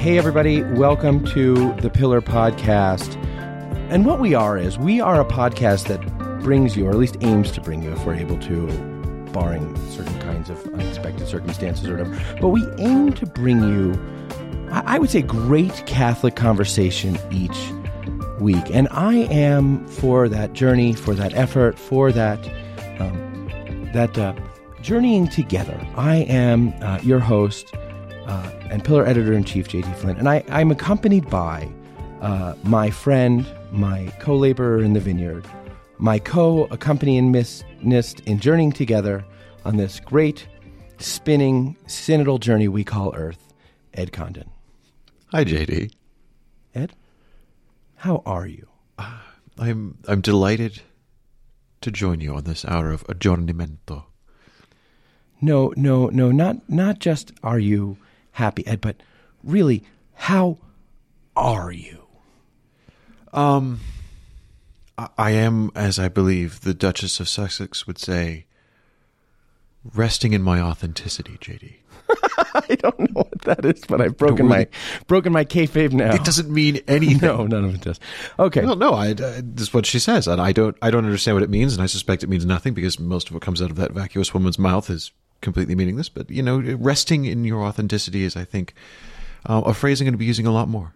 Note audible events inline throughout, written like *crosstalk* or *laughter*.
Hey, everybody, welcome to the Pillar Podcast. And what we are is we are a podcast that brings you, or at least aims to bring you, if we're able to, barring certain kinds of unexpected circumstances or whatever. But we aim to bring you, I would say, great Catholic conversation each week. And I am for that journey, for that effort, for that um, that uh, journeying together. I am uh, your host uh, and pillar editor in chief, JD Flynn, and I, I'm accompanied by uh, my friend, my co laborer in the vineyard, my co accompanionist in journeying together on this great spinning synodal journey we call Earth, Ed Condon. Hi, JD. Ed, how are you? I'm I'm delighted to join you on this hour of aggiornamento. No, no, no, not not just are you happy, Ed, but really, how are you? Um, I, I am, as I believe the Duchess of Sussex would say, resting in my authenticity, JD. *laughs* I don't know what that is, but I've broken my broken my kayfabe now. It doesn't mean anything. *laughs* No, none of it does. Okay. Well, no, I, I, this is what she says, and I don't, I don't understand what it means, and I suspect it means nothing because most of what comes out of that vacuous woman's mouth is completely meaningless. But you know, resting in your authenticity is, I think, uh, a phrase I'm going to be using a lot more.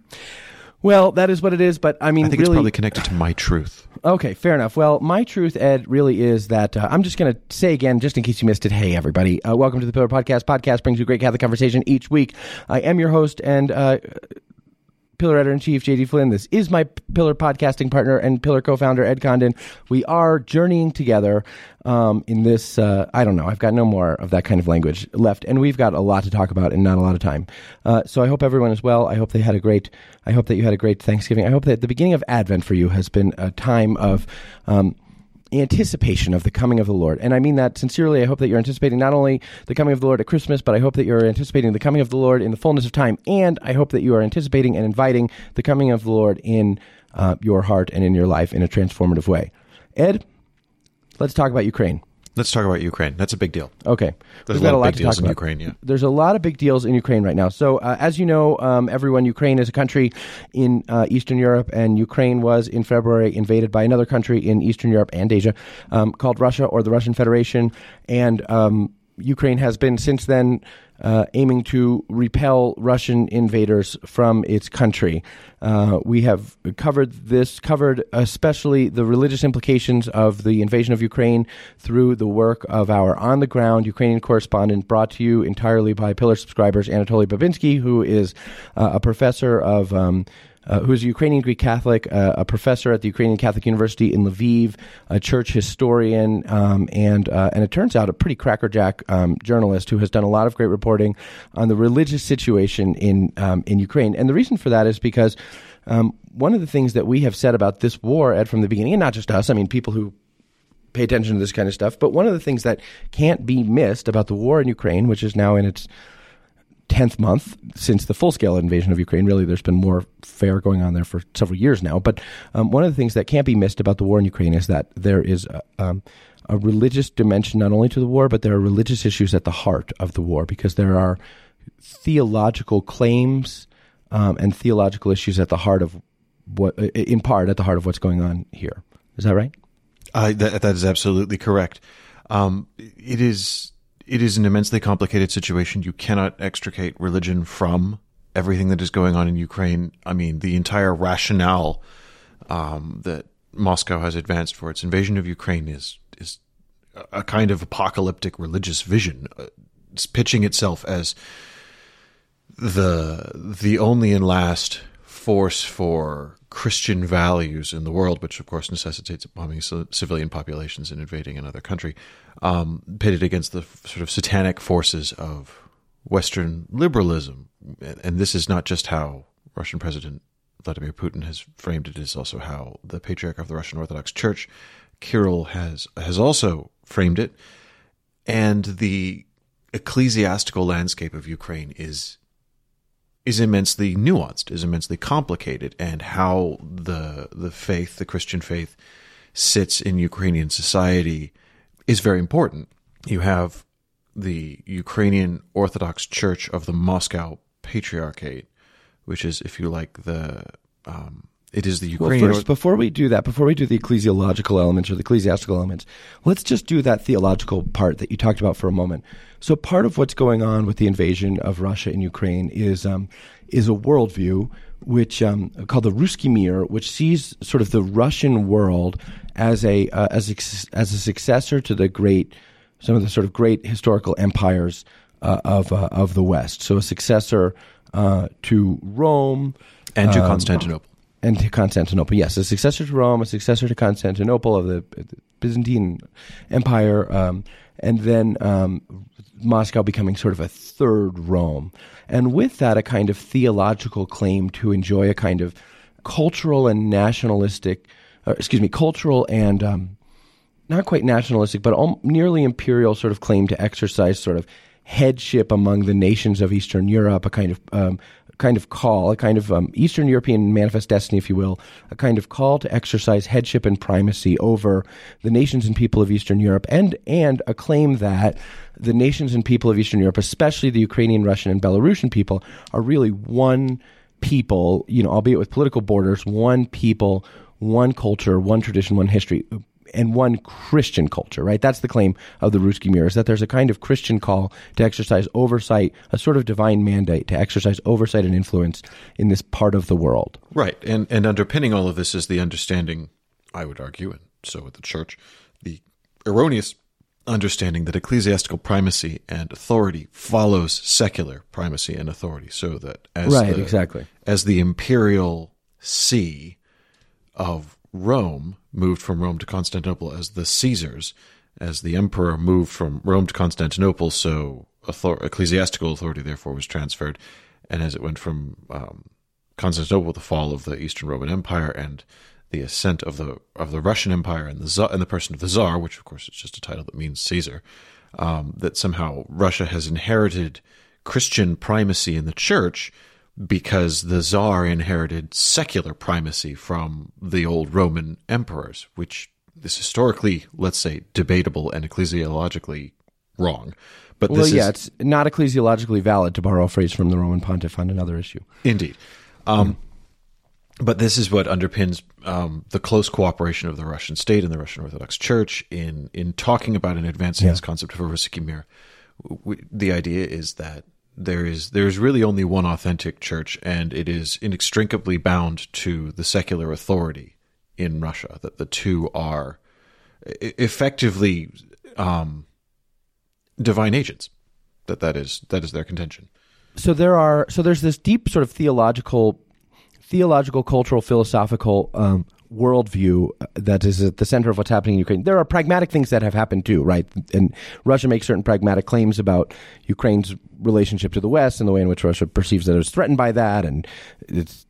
Well, that is what it is, but I mean, I think really, it's probably connected to my truth. Okay, fair enough. Well, my truth, Ed, really is that uh, I'm just going to say again, just in case you missed it. Hey, everybody, uh, welcome to the Pillar Podcast. Podcast brings you great Catholic conversation each week. I am your host and uh, Pillar Editor in Chief, JD Flynn. This is my Pillar podcasting partner and Pillar co founder, Ed Condon. We are journeying together um, in this. Uh, I don't know. I've got no more of that kind of language left. And we've got a lot to talk about and not a lot of time. Uh, so I hope everyone is well. I hope they had a great. I hope that you had a great Thanksgiving. I hope that the beginning of Advent for you has been a time of. Um, anticipation of the coming of the Lord. And I mean that sincerely. I hope that you're anticipating not only the coming of the Lord at Christmas, but I hope that you're anticipating the coming of the Lord in the fullness of time. And I hope that you are anticipating and inviting the coming of the Lord in uh, your heart and in your life in a transformative way. Ed, let's talk about Ukraine. Let's talk about Ukraine. That's a big deal. Okay, There's We've a got lot of big deals in. Ukraine, yeah. There's a lot of big deals in Ukraine right now. So, uh, as you know, um, everyone, Ukraine is a country in uh, Eastern Europe, and Ukraine was in February invaded by another country in Eastern Europe and Asia um, called Russia or the Russian Federation. And um, Ukraine has been since then uh, aiming to repel Russian invaders from its country. Uh, we have covered this, covered especially the religious implications of the invasion of Ukraine through the work of our on the ground Ukrainian correspondent, brought to you entirely by Pillar subscribers Anatoly Babynskyi, who is uh, a professor of. Um, uh, who is a Ukrainian Greek Catholic, uh, a professor at the Ukrainian Catholic University in Lviv, a church historian, um, and uh, and it turns out a pretty crackerjack um, journalist who has done a lot of great reporting on the religious situation in um, in Ukraine. And the reason for that is because um, one of the things that we have said about this war, Ed, from the beginning, and not just us, I mean people who pay attention to this kind of stuff. But one of the things that can't be missed about the war in Ukraine, which is now in its 10th month since the full scale invasion of Ukraine. Really, there's been more fair going on there for several years now. But um, one of the things that can't be missed about the war in Ukraine is that there is a, um, a religious dimension not only to the war, but there are religious issues at the heart of the war because there are theological claims um, and theological issues at the heart of what, in part, at the heart of what's going on here. Is that right? Uh, that, that is absolutely correct. Um, it is it is an immensely complicated situation. You cannot extricate religion from everything that is going on in Ukraine. I mean, the entire rationale um, that Moscow has advanced for its invasion of Ukraine is is a kind of apocalyptic religious vision, uh, it's pitching itself as the the only and last force for Christian values in the world, which of course necessitates bombing c- civilian populations and invading another country, um, pitted against the f- sort of satanic forces of Western liberalism. And, this is not just how Russian President Vladimir Putin has framed it; it is also how the Patriarch of the Russian Orthodox Church, Kirill, has has also framed it. And the ecclesiastical landscape of Ukraine is is immensely nuanced, is immensely complicated, and how the the faith, the Christian faith, sits in Ukrainian society is very important. You have the Ukrainian Orthodox Church of the Moscow Patriarchate, which is, if you like, the um, it is the Well, first, before we do that, before we do the ecclesiological elements or the ecclesiastical elements, let's just do that theological part that you talked about for a moment. So, part of what's going on with the invasion of Russia in Ukraine is um, is a worldview which um, called the Ruski Mir, which sees sort of the Russian world as a uh, as a, as a successor to the great some of the sort of great historical empires uh, of uh, of the West. So, a successor uh, to Rome and to um, Constantinople. And to Constantinople. Yes, a successor to Rome, a successor to Constantinople of the, Byzantine Empire, um, and then um, Moscow becoming sort of a third Rome. And with that, a kind of theological claim to enjoy a kind of cultural and nationalistic, excuse me, cultural and um, not quite nationalistic, but al- nearly imperial sort of claim to exercise sort of headship among the nations of Eastern Europe, a kind of um, kind of call, a kind of um, Eastern European manifest destiny, if you will, a kind of call to exercise headship and primacy over the nations and people of Eastern Europe, and and a claim that the nations and people of Eastern Europe, especially the Ukrainian, Russian, and Belarusian people, are really one people, you know, albeit with political borders, one people, one culture, one tradition, one history, and one Christian culture, right? That's the claim of the Ruski Mir, is that there's a kind of Christian call to exercise oversight, a sort of divine mandate to exercise oversight and influence in this part of the world. Right. And and underpinning all of this is the understanding, I would argue, and so with the church, the erroneous understanding that ecclesiastical primacy and authority follows secular primacy and authority. So that as Right, the, exactly. as the imperial see of Rome moved from Rome to Constantinople as the Caesars, as the emperor moved from Rome to Constantinople, so author- ecclesiastical authority therefore was transferred, and as it went from um, Constantinople, the fall of the Eastern Roman Empire and the ascent of the of the Russian Empire and the and the person of the Tsar, which of course is just a title that means Caesar, um, that somehow Russia has inherited Christian primacy in the church because the Tsar inherited secular primacy from the old Roman emperors, which is historically, let's say, debatable and ecclesiologically wrong. But Well, yeah, is it's not ecclesiologically valid to borrow a phrase from the Roman pontiff on another issue. Indeed. Um, But this is what underpins um, the close cooperation of the Russian state and the Russian Orthodox Church in, in talking about and advancing Yeah. this concept of a Ruski Mir. W- The idea is that there is there is really only one authentic church, and it is inextricably bound to the secular authority in Russia. That the two are effectively um, divine agents. That that is that is their contention. so there are so there's this deep sort of theological theological cultural philosophical um, worldview that is at the center of what's happening in Ukraine. There are pragmatic things that have happened too, right? And Russia makes certain pragmatic claims about Ukraine's relationship to the West and the way in which Russia perceives that it's threatened by that, and it's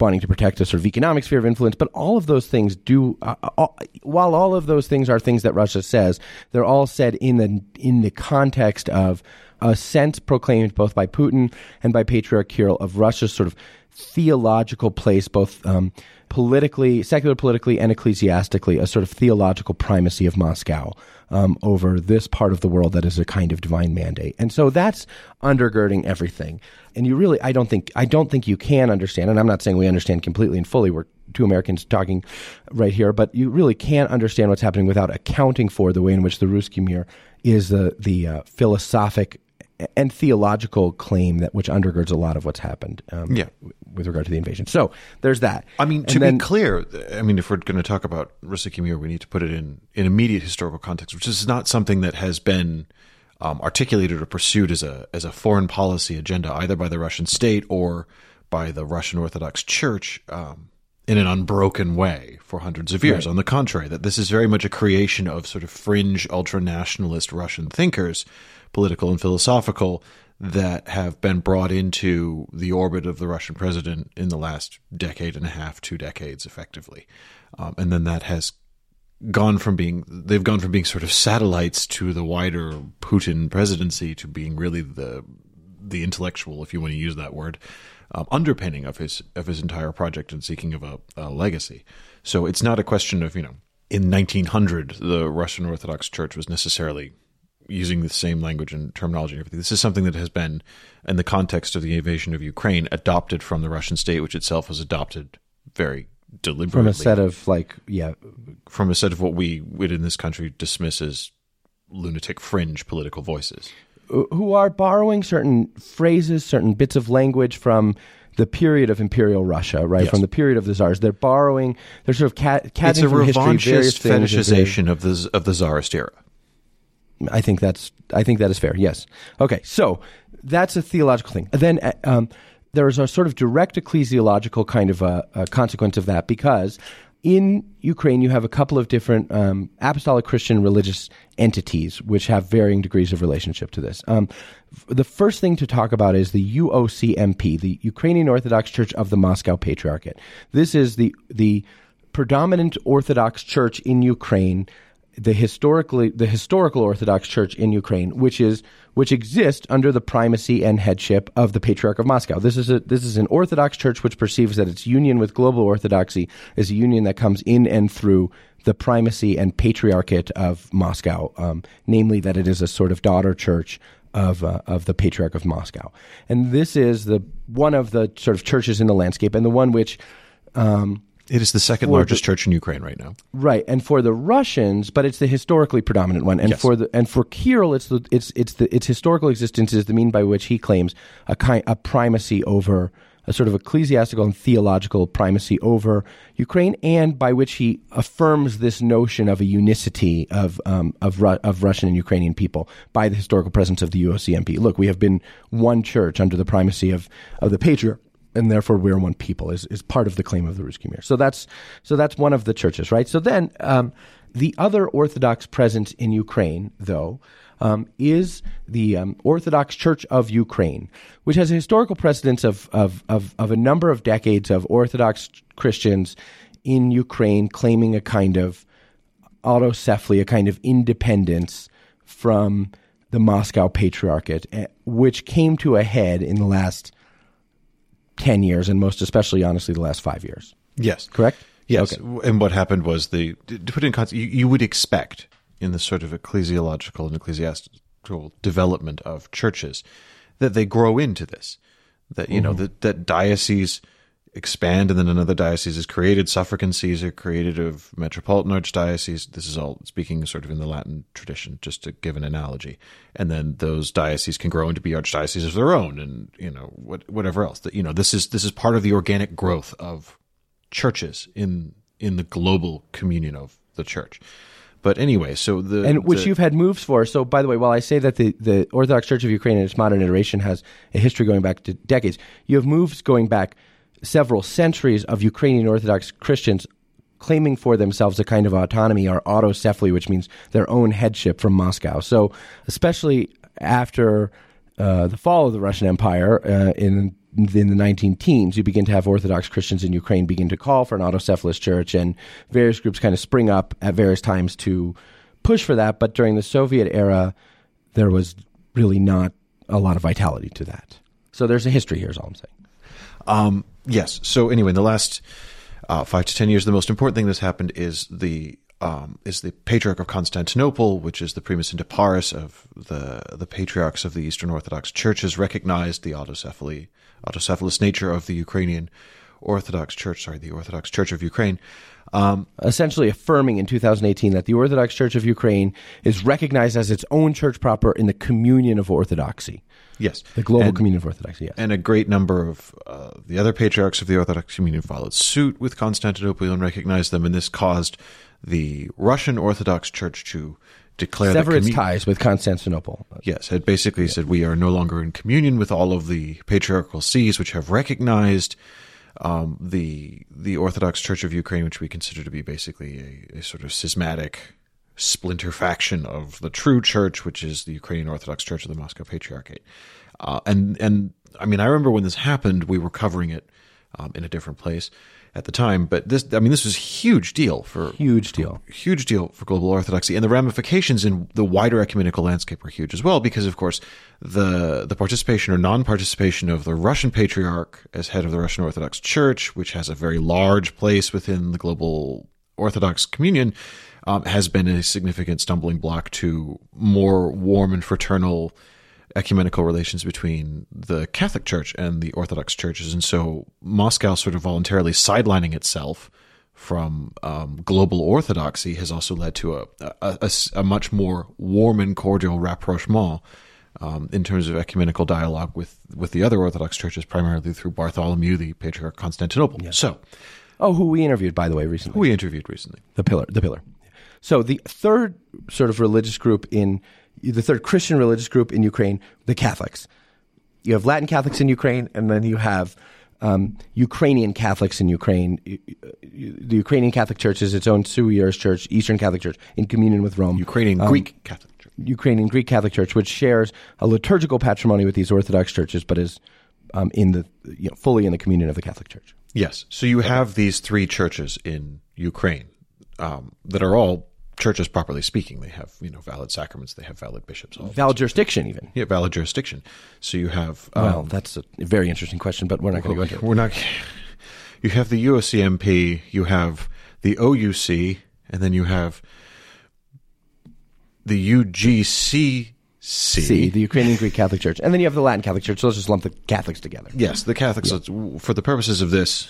wanting to protect a sort of economic sphere of influence. But all of those things do, uh, all, while all of those things are things that Russia says, they're all said in the in the context of a sense proclaimed both by Putin and by Patriarch Kirill of Russia's sort of theological place, both um, politically, secular politically, and ecclesiastically, a sort of theological primacy of Moscow um, over this part of the world that is a kind of divine mandate. And so that's undergirding everything. And you really, I don't think, I don't think you can understand. And I'm not saying we understand completely and fully. We're two Americans talking right here, but you really can't understand what's happening without accounting for the way in which the Ruski Mir is the the uh, philosophic and theological claim that which undergirds a lot of what's happened. Um, Yeah. with regard to the invasion. So there's that. I mean, And to then- be clear, I mean, if we're going to talk about Ruski Mir, we need to put it in, in immediate historical context, which is not something that has been um, articulated or pursued as a as a foreign policy agenda either by the Russian state or by the Russian Orthodox Church um, in an unbroken way for hundreds of years. On the contrary, that this is very much a creation of sort of fringe ultra nationalist Russian thinkers, political and philosophical, that have been brought into the orbit of the Russian president in the last decade and a half, two decades, effectively, um, and then that has gone from being they've gone from being sort of satellites to the wider Putin presidency to being really the the intellectual, if you want to use that word, um, underpinning of his of his entire project and seeking of a, a legacy. So it's not a question of you know in 1900 the Russian Orthodox Church was necessarily using the same language and terminology and everything. This is something that has been, in the context of the invasion of Ukraine, adopted from the Russian state, which itself was adopted very deliberately from a set of like yeah from a set of what we would in this country dismiss as lunatic fringe political voices who are borrowing certain phrases, certain bits of language from the period of imperial Russia, right? Yes. From the period of the czars, they're borrowing. They're sort of cat, it's a from history various revanchist things as they- fetishization of the of the czarist era I think that's I think that is fair. Yes. Okay. So that's a theological thing. Then uh, um, there is a sort of direct ecclesiological kind of a, a consequence of that because in Ukraine you have a couple of different um, apostolic Christian religious entities which have varying degrees of relationship to this. Um, f- the first thing to talk about is the UOCMP, the Ukrainian Orthodox Church of the Moscow Patriarchate. This is the the predominant Orthodox Church in Ukraine the historically the historical Orthodox Church in Ukraine, which is which exists under the primacy and headship of the Patriarch of Moscow. This is a this is an Orthodox Church which perceives that its union with global Orthodoxy is a union that comes in and through the primacy and patriarchate of Moscow, um, namely that it is a sort of daughter church of uh, of the Patriarch of Moscow, and this is the one of the sort of churches in the landscape, and the one which. Um, it is the second largest church in ukraine right now Right, and for the Russians, but it's the historically predominant one, and Yes. for the and for Kirill, it's the it's it's the its historical existence is the mean by which he claims a kind a primacy over a sort of ecclesiastical and theological primacy over Ukraine, and by which he affirms this notion of a unicity of um, of Ru- of Russian and Ukrainian people by the historical presence of the UOCMP. Look, we have been one church under the primacy of of the patriarch and therefore we're one people is, is part of the claim of the Ruski Mir. So that's so that's one of the churches, right? So then um, the other Orthodox presence in Ukraine, though, um, is the um, Orthodox Church of Ukraine, which has a historical precedence of, of of of a number of decades of Orthodox Christians in Ukraine claiming a kind of autocephaly, a kind of independence from the Moscow Patriarchate, eh, which came to a head in the last 10 years, and most especially, honestly, the last five years. yes Correct? Yes, Okay. and what happened was the to put it in context, you, you would expect in the sort of ecclesiological and ecclesiastical development of churches that they grow into this, that you know Mm-hmm. that that dioceses expand and then another diocese is created. Suffragancies are created of metropolitan archdiocese. This is all speaking sort of in the Latin tradition, just to give an analogy. And then those dioceses can grow into be archdioceses of their own, and you know what, whatever else. That you know this is this is part of the organic growth of churches in in the global communion of the church. But anyway, so the And which the- you've had moves for. So, by the way, while I say that the, the Orthodox Church of Ukraine in its modern iteration has a history going back to decades, you have moves going back several centuries of Ukrainian Orthodox Christians claiming for themselves a kind of autonomy or autocephaly, which means their own headship from Moscow. So, especially after uh, the fall of the Russian Empire uh, in in the 19 teens, you begin to have Orthodox Christians in Ukraine begin to call for an autocephalous church, and various groups kind of spring up at various times to push for that. But during the Soviet era, there was really not a lot of vitality to that. So there's a history here, is all I'm saying. Um, yes. So anyway, in the last uh, five to ten years, the most important thing that's happened is the um, is the Patriarch of Constantinople, which is the primus inter pares of the the patriarchs of the Eastern Orthodox Church, has recognized the autocephaly autocephalous nature of the Ukrainian Orthodox Church. Sorry, the Orthodox Church of Ukraine. Um, Essentially affirming in 2018 that the Orthodox Church of Ukraine is recognized as its own church proper in the communion of Orthodoxy, yes, the global And- communion of Orthodoxy. Yes. and a great number of uh, the other patriarchs of the Orthodox Communion followed suit with Constantinople and recognized them, and this caused the Russian Orthodox Church to declare Sever the its ties with Constantinople. Yes, it basically said we are no longer in communion with all of the patriarchal sees which have recognized um, the the Orthodox Church of Ukraine, which we consider to be basically a, a sort of schismatic splinter faction of the true church, which is the Ukrainian Orthodox Church of the Moscow Patriarchate. Uh, and and I mean, I remember when this happened, we were covering it um, in a different place at the time, but this I mean, this was a huge deal for Huge deal. huge deal for global orthodoxy and the ramifications in the wider ecumenical landscape were huge as well because of course the the participation or non-participation of the Russian patriarch as head of the Russian Orthodox Church which has a very large place within the global orthodox communion um, has been a significant stumbling block to more warm and fraternal ecumenical relations between the Catholic Church and the Orthodox churches. And so Moscow sort of voluntarily sidelining itself from um, global orthodoxy has also led to a, a, a, a much more warm and cordial rapprochement um, in terms of ecumenical dialogue with, with the other Orthodox churches, primarily through Bartholomew, the Patriarch of Constantinople. So, Oh, who we interviewed, by the way, recently. who we interviewed recently. The pillar, the pillar. So the third sort of religious group in the third Christian religious group in Ukraine, the Catholics. You have Latin Catholics in Ukraine, and then you have um, Ukrainian Catholics in Ukraine. The Ukrainian Catholic Church is its own sui juris church, Eastern Catholic Church, in communion with Rome. Ukrainian Um, Greek Catholic Church. Ukrainian Greek Catholic Church, which shares a liturgical patrimony with these Orthodox churches, but is um, in the you know, fully in the communion of the Catholic Church. Yes. So you have these three churches in Ukraine um, that are all churches, properly speaking. They have you know valid sacraments. They have valid bishops. All Valid jurisdiction, even. yeah, valid jurisdiction. So you have um, Well, that's a very interesting question, but we're not going to go into it. we're not. You have the UOCMP. You have the OUC, and then you have the UGCC. See, the Ukrainian Greek Catholic Church. And then you have the Latin Catholic Church. So let's just lump the Catholics together. Yes, the Catholics. let's- For the purposes of this,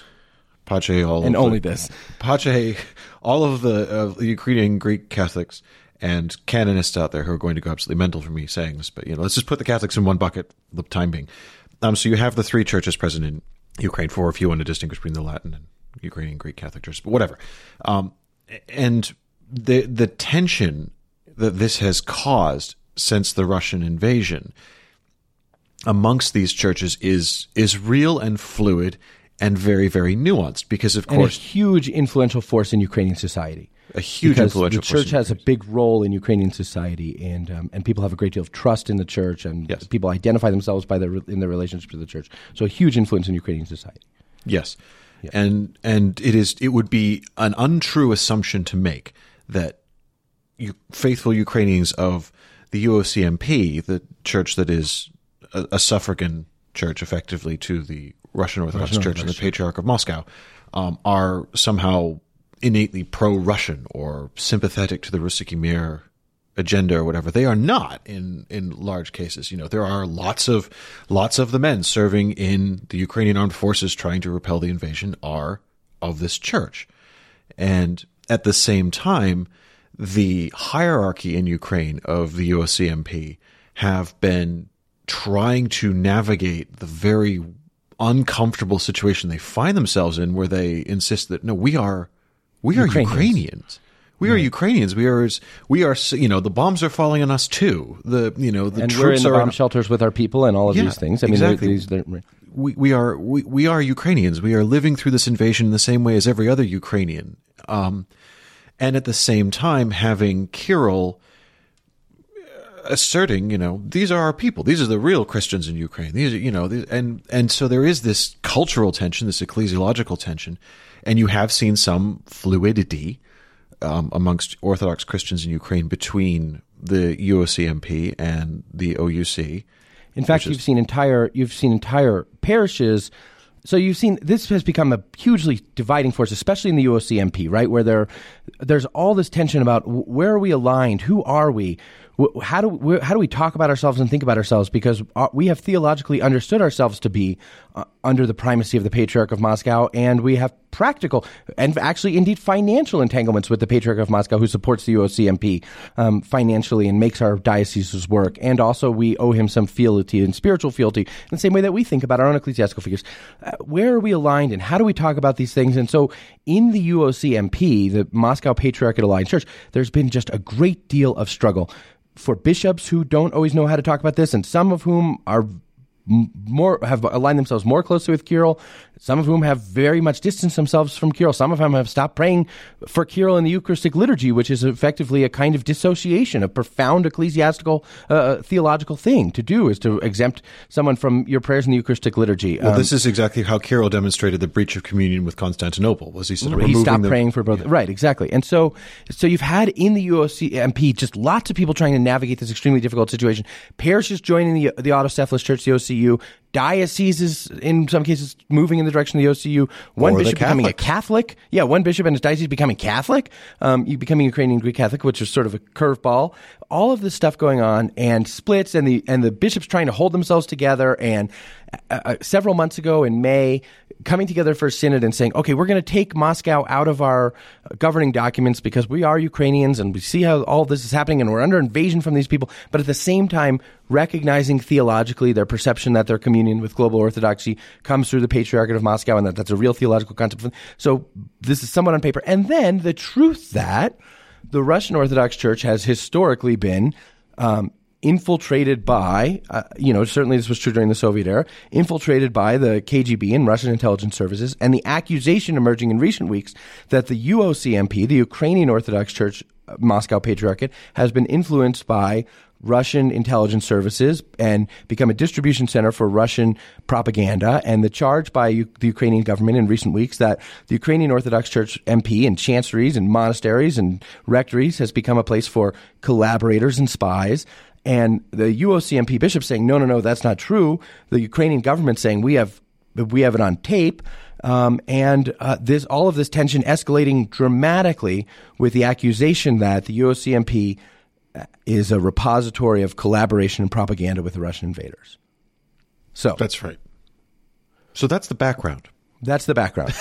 Pace all And of only the, this. Pace, all of the uh, Ukrainian Greek Catholics and canonists out there who are going to go absolutely mental for me saying this, but you know, let's just put the Catholics in one bucket. for The time being, um, so you have the three churches present in Ukraine, for if you want to distinguish between the Latin and Ukrainian Greek Catholic churches, but whatever. Um, and the the tension that this has caused since the Russian invasion amongst these churches is is real and fluid and very very nuanced because of And a course huge influential force in Ukrainian society. a huge because influential the church has a big role in Ukrainian society, and um, and people have a great deal of trust in the church, and Yes. people identify themselves by their in their relationship to the church. So a huge influence in Ukrainian society. Yes. And and it is it would be an untrue assumption to make that you, faithful Ukrainians of the UOCMP, the church that is a, a suffragan church effectively to the Russian Orthodox Church and the Patriarch of Moscow, um, are somehow innately pro-Russian or sympathetic to the Ruski Mir agenda or whatever. They are not in in large cases. You know, there are lots of lots of the men serving in the Ukrainian armed forces trying to repel the invasion are of this church. And at the same time, the hierarchy in Ukraine of the UOCMP have been trying to navigate the very uncomfortable situation they find themselves in where they insist that no, we are we are Ukrainians. Ukrainians. We are Ukrainians. We are, we are, you know, the bombs are falling on us too. The, you know, the and troops we're in the bomb shelters with our people and all of Yeah, these things. I mean, exactly. these, they're, we, we are we, we are Ukrainians. We are living through this invasion in the same way as every other Ukrainian. Um, and at the same time, having Kirill asserting, you know, these are our people. These are the real Christians in Ukraine. These are, you know, these, and and so there is this cultural tension, this ecclesiological tension, and you have seen some fluidity um, amongst Orthodox Christians in Ukraine between the UOCMP and the OUC. In fact, you've seen entire you've seen entire parishes. So you've seen this has become a hugely dividing force, especially in the UOCMP, right? Where there there's all this tension about where are we aligned, who are we, how do how do we talk about ourselves and think about ourselves because uh, we have theologically understood ourselves to be uh, under the primacy of the Patriarch of Moscow, and we have practical and actually indeed financial entanglements with the Patriarch of Moscow, who supports the UOCMP um, financially and makes our dioceses work, and also we owe him some fealty and spiritual fealty in the same way that we think about our own ecclesiastical figures. Uh, where are we aligned, and how do we talk about these things? And so, in the UOCMP, the Moscow Patriarchate Alliance Church, there's been just a great deal of struggle for bishops who don't always know how to talk about this, and some of whom are more have aligned themselves more closely with Kirill. Some of whom have very much distanced themselves from Kirill. Some of them have stopped praying for Kirill in the Eucharistic liturgy, which is effectively a kind of dissociation, a profound ecclesiastical uh, theological thing to do is to exempt someone from your prayers in the Eucharistic liturgy. Well, Um, this is exactly how Kirill demonstrated the breach of communion with Constantinople. Was he said he stopped the, praying for both. Right, exactly. And so, so you've had in the UOCMP just lots of people trying to navigate this extremely difficult situation. Parishes joining the the autocephalous church, the OCU. Dioceses, in some cases, moving in the direction of the OCU. One Or bishop becoming a Catholic. Yeah, one bishop and his diocese becoming Catholic. Um, you becoming Ukrainian Greek Catholic, which is sort of a curveball. All of this stuff going on and splits and the and the bishops trying to hold themselves together. And uh, uh, several months ago in May, coming together for a synod and saying, okay, we're going to take Moscow out of our governing documents because we are Ukrainians and we see how all this is happening and we're under invasion from these people. But at the same time, recognizing theologically their perception that their communion with global orthodoxy comes through the Patriarchate of Moscow and that that's a real theological concept. So this is somewhat on paper. And then the truth that the Russian Orthodox Church has historically been um, infiltrated by, uh, you know, certainly this was true during the Soviet era, infiltrated by the KGB and Russian intelligence services, and the accusation emerging in recent weeks that the UOCMP, the Ukrainian Orthodox Church uh, Moscow Patriarchate, has been influenced by Russian intelligence services and become a distribution center for Russian propaganda. And the charge by U- the Ukrainian government in recent weeks that the Ukrainian Orthodox Church MP and chanceries and monasteries and rectories has become a place for collaborators and spies. And the UOCMP bishop saying, no, no, no, that's not true. The Ukrainian government saying we have we have it on tape. Um, and uh, this all of this tension escalating dramatically with the accusation that the UOCMP is a repository of collaboration and propaganda with the Russian invaders. So That's right. So that's the background. that's the background.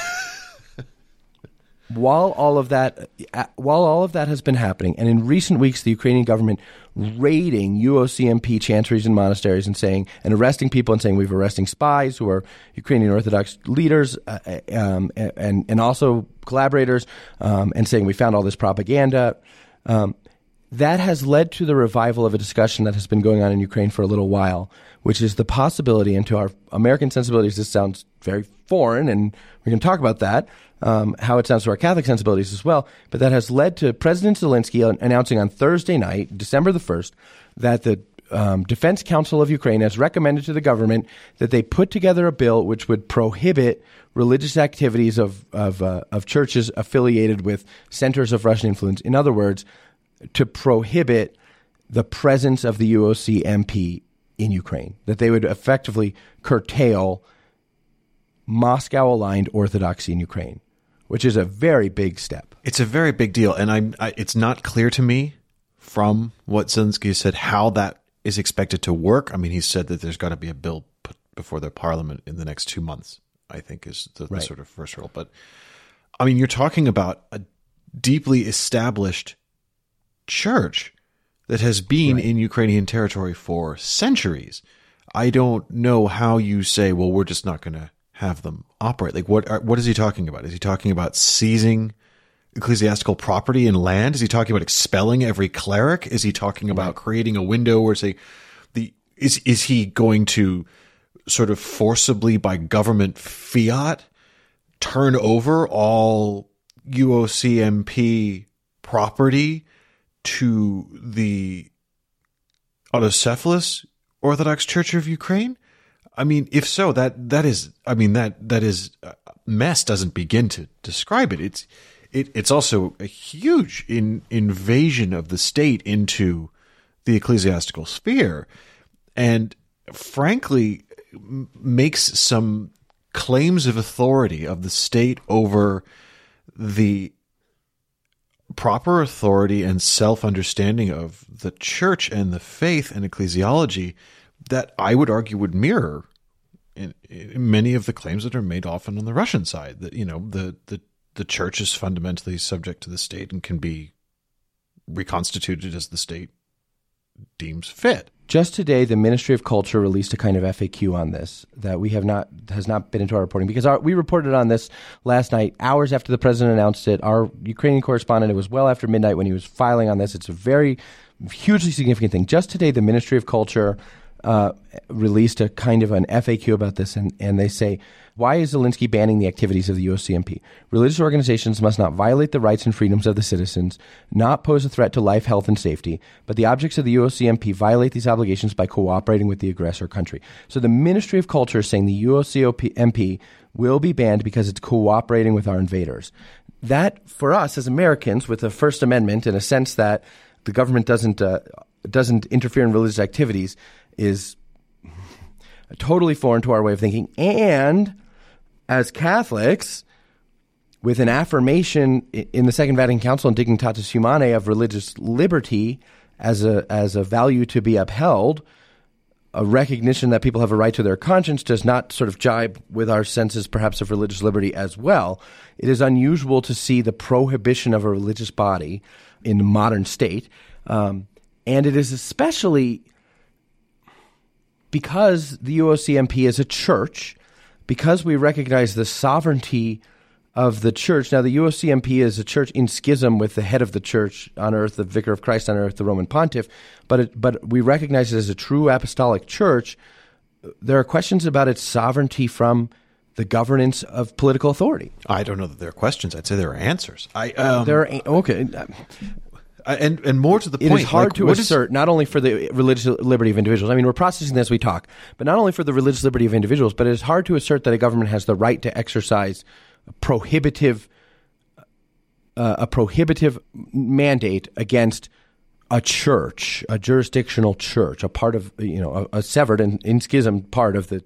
While all of that, uh, while all of that has been happening, and in recent weeks, the Ukrainian government raiding UOCMP chanceries and monasteries and saying and arresting people and saying we've arresting spies who are Ukrainian Orthodox leaders uh, uh, um, and and also collaborators, um, and saying we found all this propaganda. Um, that has led to the revival of a discussion that has been going on in Ukraine for a little while, which is the possibility, and to our American sensibilities, this sounds very foreign, and we can talk about that, um, how it sounds to our Catholic sensibilities as well. But that has led to President Zelensky announcing on Thursday night, December the 1st, that the um, Defense Council of Ukraine has recommended to the government that they put together a bill which would prohibit religious activities of of, uh, of churches affiliated with centers of Russian influence. In other words, to prohibit the presence of the UOC MP in Ukraine, that they would effectively curtail Moscow aligned orthodoxy in Ukraine, which is a very big step. It's a very big deal, and I'm. I, it's not clear to me from what Zelensky said how that is expected to work. I mean, he said that there's got to be a bill put before the parliament in the next two months. I think is the, the sort of first rule. But I mean, you're talking about a deeply established church that has been in Ukrainian territory for centuries. I don't know how you say, well, we're just not going to have them operate. Like, what are, what is he talking about? Is he talking about seizing ecclesiastical property and land? Is he talking about expelling every cleric? Is he talking about creating a window where say the is is he going to sort of forcibly by government fiat turn over all UOCMP property to the autocephalous Orthodox Church of Ukraine? I mean, if so, that that is, I mean that that is uh, mess doesn't begin to describe it. It's it, it's also a huge in, invasion of the state into the ecclesiastical sphere, and frankly, m- makes some claims of authority of the state over the proper authority and self understanding of the church and the faith and ecclesiology that I would argue would mirror in, in many of the claims that are made often on the Russian side that you know the the the church is fundamentally subject to the state and can be reconstituted as the state deems fit. Just today, the Ministry of Culture released a kind of FAQ on this that we have not has not been into our reporting because our, we reported on this last night, hours after the president announced it. Our Ukrainian correspondent, it was well after midnight when he was filing on this. It's a very hugely significant thing. Just today, the Ministry of Culture uh, released a kind of an FAQ about this, and, and they say, why is Zelensky banning the activities of the UOCMP? Religious organizations must not violate the rights and freedoms of the citizens, not pose a threat to life, health, and safety, but the objects of the UOCMP violate these obligations by cooperating with the aggressor country. So the Ministry of Culture is saying the UOCMP will be banned because it's cooperating with our invaders. That, for us as Americans, with the First Amendment, in a sense that the government doesn't uh, doesn't interfere in religious activities, is totally foreign to our way of thinking. And as Catholics, with an affirmation in the Second Vatican Council and Dignitatis Humanae of religious liberty as a as a value to be upheld, a recognition that people have a right to their conscience does not sort of jibe with our senses, perhaps, of religious liberty as well. It is unusual to see the prohibition of a religious body in the modern state, um, and it is especially because the UOCMP is a church, because we recognize the sovereignty of the church. Now, the UOCMP is a church in schism with the head of the church on earth, the vicar of Christ on earth, the Roman pontiff, but, it, but we recognize it as a true apostolic church. There are questions about its sovereignty from the governance of political authority. I don't know that there are questions. I'd say there are answers. I um, there are okay. And and more to the it point, it is hard like, to assert is- not only for the religious liberty of individuals. I mean, we're processing this as we talk, but not only for the religious liberty of individuals, but it is hard to assert that a government has the right to exercise prohibitive uh, a prohibitive mandate against a church, a jurisdictional church, a part of you know a, a severed and in schism part of the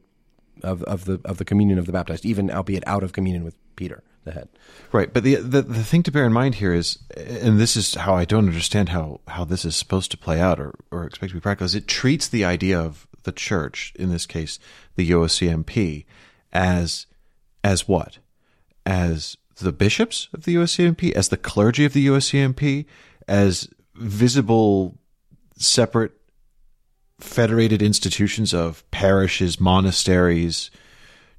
of, of the of the communion of the baptized, even albeit out of communion with Peter, the head. Right, but the, the the thing to bear in mind here is, and this is how I don't understand how how this is supposed to play out or or expect to be practical. Is it treats the idea of the church, in this case, the UOCMP, as as what? As the bishops of the UOCMP, as the clergy of the UOCMP, as visible, separate, federated institutions of parishes, monasteries,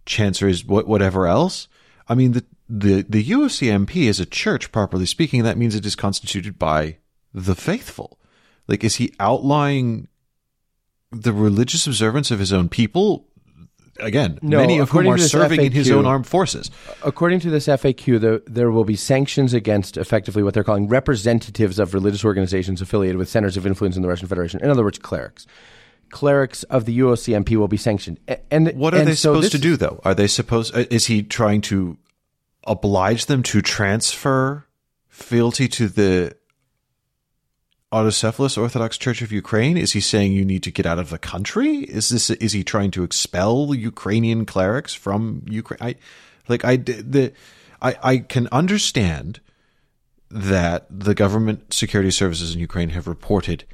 chanceries, whatever else. I mean, the, the, the UOCMP is a church, properly speaking. That means it is constituted by the faithful. Like, is he outlying the religious observance of his own people? Again, No, many of whom are serving in his own armed forces. According to this FAQ, the, there will be sanctions against effectively what they're calling representatives of religious organizations affiliated with centers of influence in the Russian Federation. In other words, clerics. Clerics of the UOCMP will be sanctioned. And What are and they so supposed this to do, though? Are they supposed? uh, Is he trying to oblige them to transfer fealty to the autocephalous Orthodox Church of Ukraine? Is he saying you need to get out of the country? Is this? Is he trying to expel Ukrainian clerics from Ukraine? I like I the I I can understand that the government security services in Ukraine have reported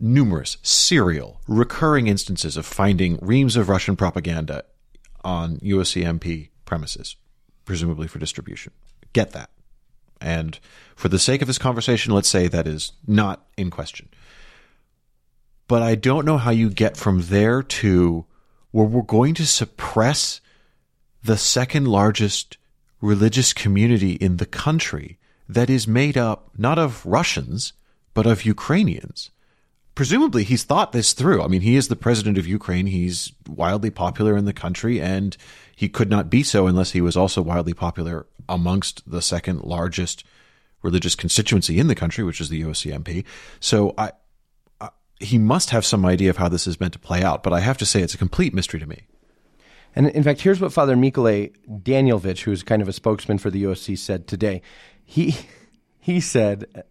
numerous serial recurring instances of finding reams of Russian propaganda on UOCMP premises, presumably for distribution. Get that. And for the sake of this conversation, let's say that is not in question. But I don't know how you get from there to where we're going to suppress the second largest religious community in the country that is made up not of Russians, but of Ukrainians. Presumably, he's thought this through. I mean, he is the president of Ukraine. He's wildly popular in the country, and he could not be so unless he was also wildly popular amongst the second largest religious constituency in the country, which is the UOCMP. So I, I, he must have some idea of how this is meant to play out. But I have to say, it's a complete mystery to me. And in fact, here's what Father Mykolay Danylevych, who's kind of a spokesman for the UOC, said today. He *laughs* he said,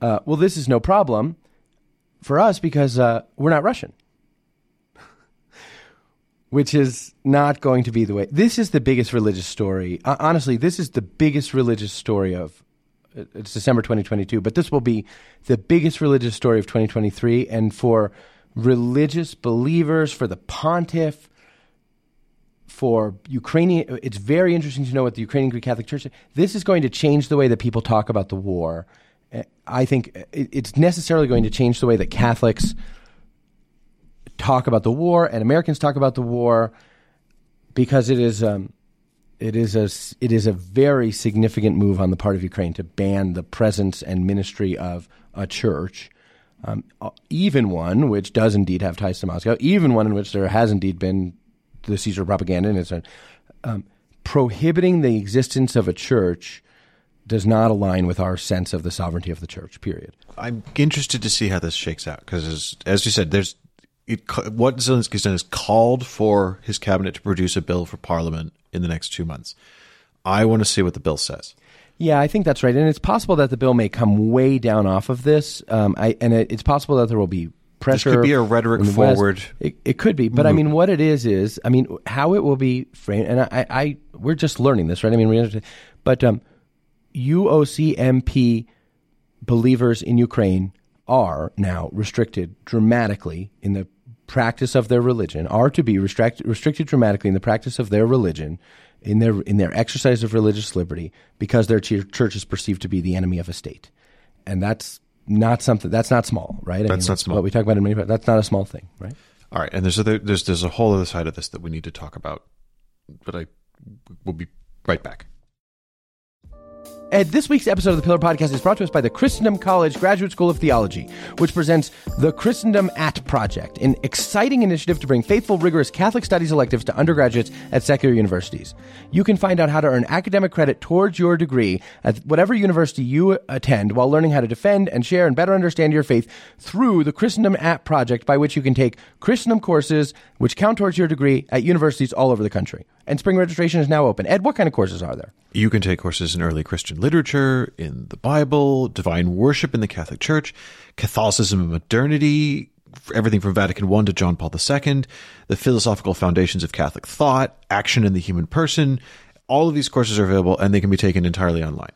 uh, "Well, this is no problem for us because uh, we're not Russian." *laughs* Which is not going to be the way. This is the biggest religious story. Uh, honestly, this is the biggest religious story of. It's December 2022, but this will be the biggest religious story of 2023. And for religious believers, for the pontiff, for Ukrainian, it's very interesting to know what the Ukrainian Greek Catholic Church. This is going to change the way that people talk about the war. I think it's necessarily going to change the way that Catholics talk about the war and Americans talk about the war because it is um, it is a it is a very significant move on the part of Ukraine to ban the presence and ministry of a church, um, even one which does indeed have ties to Moscow, even one in which there has indeed been the Caesar propaganda, and it's um, prohibiting the existence of a church does not align with our sense of the sovereignty of the church. Period. I'm interested to see how this shakes out because, as, as you said, there's it, what Zelensky's done is called for his cabinet to produce a bill for Parliament in the next two months. I want to see what the bill says. Yeah, I think that's right, and it's possible that the bill may come way down off of this. Um, I, and it, it's possible that there will be pressure. This could be a rhetoric forward. It, it, could be, but I mean, what it is is, I mean, how it will be framed, and I, I we're just learning this, right? I mean, we but um, UOCMP believers in Ukraine are now restricted dramatically in the practice of their religion, are to be restricted restricted dramatically in the practice of their religion, in their in their exercise of religious liberty, because their church is perceived to be the enemy of a state, and that's not something that's not small, right? I that's mean, not small. What we talk about in many, that's not a small thing, right? All right, and there's other, there's there's a whole other side of this that we need to talk about, but I will be right back. This week's episode of the Pillar Podcast is brought to us by the Christendom College Graduate School of Theology, which presents the Christendom at Project, an exciting initiative to bring faithful, rigorous Catholic studies electives to undergraduates at secular universities. You can find out how to earn academic credit towards your degree at whatever university you attend while learning how to defend and share and better understand your faith through the Christendom at Project, by which you can take Christendom courses which count towards your degree at universities all over the country. And spring registration is now open. Ed, what kind of courses are there? You can take courses in early Christian literature, in the Bible, divine worship in the Catholic Church, Catholicism and modernity, everything from Vatican I to John Paul II, the philosophical foundations of Catholic thought, action in the human person. All of these courses are available and they can be taken entirely online.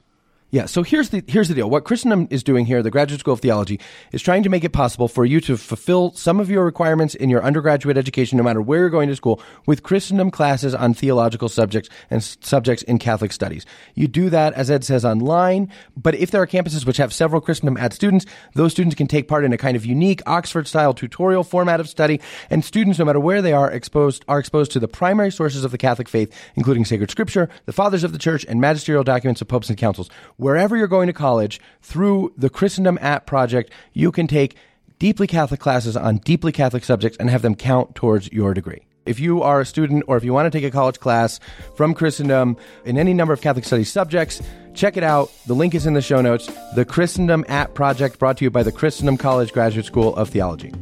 Yeah, so here's the here's the deal. What Christendom is doing here, the Graduate School of Theology, is trying to make it possible for you to fulfill some of your requirements in your undergraduate education, no matter where you're going to school, with Christendom classes on theological subjects and subjects in Catholic studies. You do that, as Ed says, online. But if there are campuses which have several Christendom at students, those students can take part in a kind of unique Oxford-style tutorial format of study, and students, no matter where they are, exposed are exposed to the primary sources of the Catholic faith, including sacred Scripture, the Fathers of the Church, and magisterial documents of popes and councils wherever you're going to college through the Christendom At Project, you can take deeply Catholic classes on deeply Catholic subjects and have them count towards your degree. If you are a student or if you want to take a college class from Christendom in any number of Catholic studies subjects, check it out. The link is in the show notes. The Christendom At Project brought to you by the Christendom College Graduate School of Theology.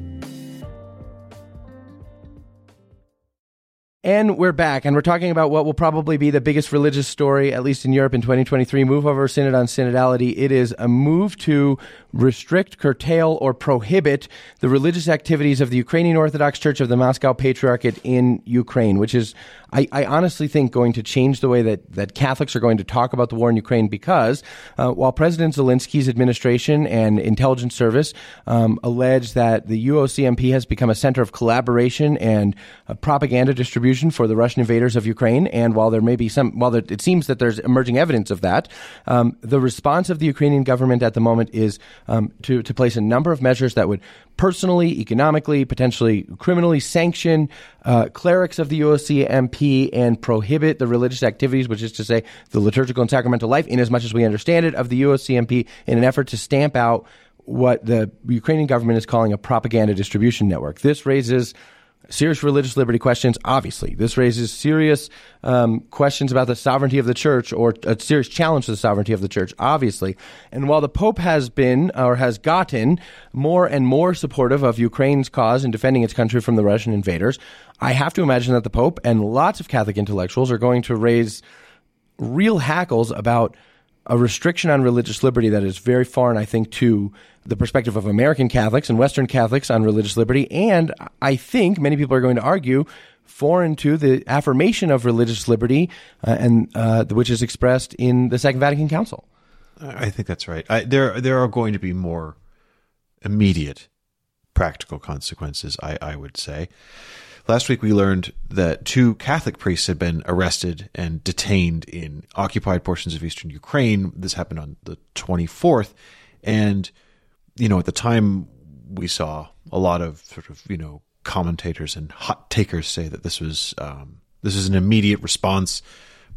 And we're back, and we're talking about what will probably be the biggest religious story, at least in Europe in 2023 move over Synod on Synodality. It is a move to restrict, curtail, or prohibit the religious activities of the Ukrainian Orthodox Church of the Moscow Patriarchate in Ukraine, which is, I, I honestly think, going to change the way that, that Catholics are going to talk about the war in Ukraine because uh, while President Zelensky's administration and intelligence service um, allege that the UOCMP has become a center of collaboration and uh, propaganda distribution, for the Russian invaders of Ukraine. And while there may be some, while there, it seems that there's emerging evidence of that, um, the response of the Ukrainian government at the moment is um, to, to place a number of measures that would personally, economically, potentially criminally sanction uh, clerics of the UOCMP and prohibit the religious activities, which is to say the liturgical and sacramental life, in as much as we understand it, of the UOCMP in an effort to stamp out what the Ukrainian government is calling a propaganda distribution network. This raises serious religious liberty questions. Obviously, this raises serious um, questions about the sovereignty of the church or a serious challenge to the sovereignty of the church. Obviously, and while the Pope has been or has gotten more and more supportive of Ukraine's cause in defending its country from the Russian invaders, I have to imagine that the Pope and lots of Catholic intellectuals are going to raise real hackles about a restriction on religious liberty that is very foreign, I think, to the perspective of American Catholics and Western Catholics on religious liberty. And I think many people are going to argue foreign to the affirmation of religious liberty, uh, and uh, which is expressed in the Second Vatican Council. I think that's right. I, there, there are going to be more immediate practical consequences. I, I would say. Last week we learned that two Catholic priests had been arrested and detained in occupied portions of eastern Ukraine. This happened on the 24th. And, you know, at the time we saw a lot of sort of, you know, commentators and hot takers say that this was, um, this is an immediate response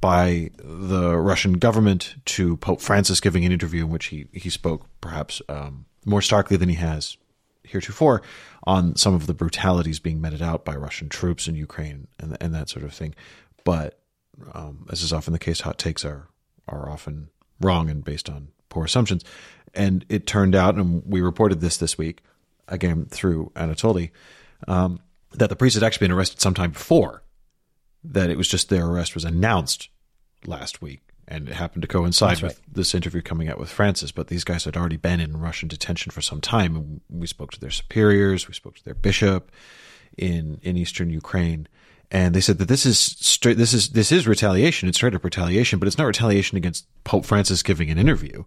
by the Russian government to Pope Francis giving an interview in which he, he spoke perhaps um, more starkly than he has heretofore on some of the brutalities being meted out by Russian troops in Ukraine and and that sort of thing. But um, as is often the case, hot takes are are often wrong and based on poor assumptions. And it turned out, and we reported this this week again through Anatoly, um, that the priest had actually been arrested sometime before. That it was just their arrest was announced last week and it happened to coincide with this interview coming out with Francis. But these guys had already been in Russian detention for some time, and we spoke to their superiors, we spoke to their bishop in in eastern Ukraine, and they said that this is straight. This is this is retaliation. It's straight up retaliation, but it's not retaliation against Pope Francis giving an interview.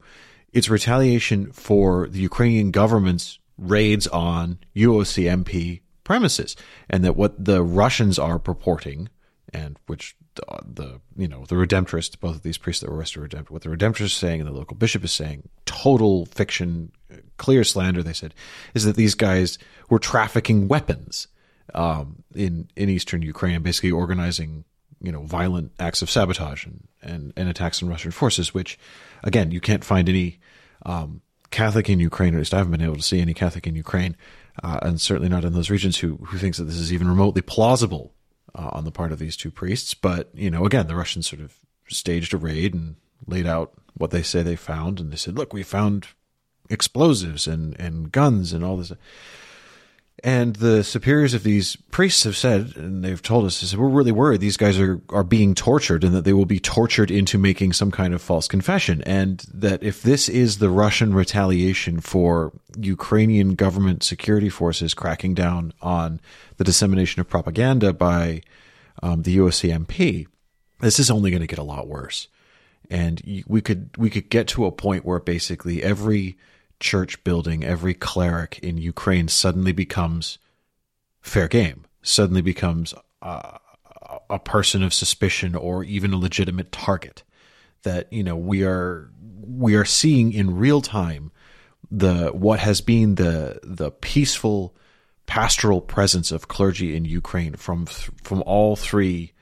It's retaliation for the Ukrainian government's raids on UOCMP premises, and that what the Russians are purporting, and which the, the you know the Redemptorists, both of these priests that were arrested, are Redemptor, what the Redemptorists saying and the local bishop is saying, total fiction, clear slander. They said is that these guys were trafficking weapons um, in in eastern Ukraine, basically organizing you know violent acts of sabotage and, and, and attacks on Russian forces. Which, again, you can't find any um, Catholic in Ukraine, at least I haven't been able to see any Catholic in Ukraine, uh, and certainly not in those regions who who thinks that this is even remotely plausible uh, on the part of these two priests. But you know, again, the Russians sort of staged a raid and laid out what they say they found, and they said, "Look, we found explosives and and guns and all this." And the superiors of these priests have said, and they've told us, they said, we're really worried these guys are, are being tortured and that they will be tortured into making some kind of false confession. And that if this is the Russian retaliation for Ukrainian government security forces cracking down on the dissemination of propaganda by um, the UOCMP, this is only going to get a lot worse. And we could, we could get to a point where basically every church building, every cleric in Ukraine suddenly becomes fair game, suddenly becomes uh, a person of suspicion or even a legitimate target. That you know we are we are seeing in real time the what has been the the peaceful pastoral presence of clergy in Ukraine from from all three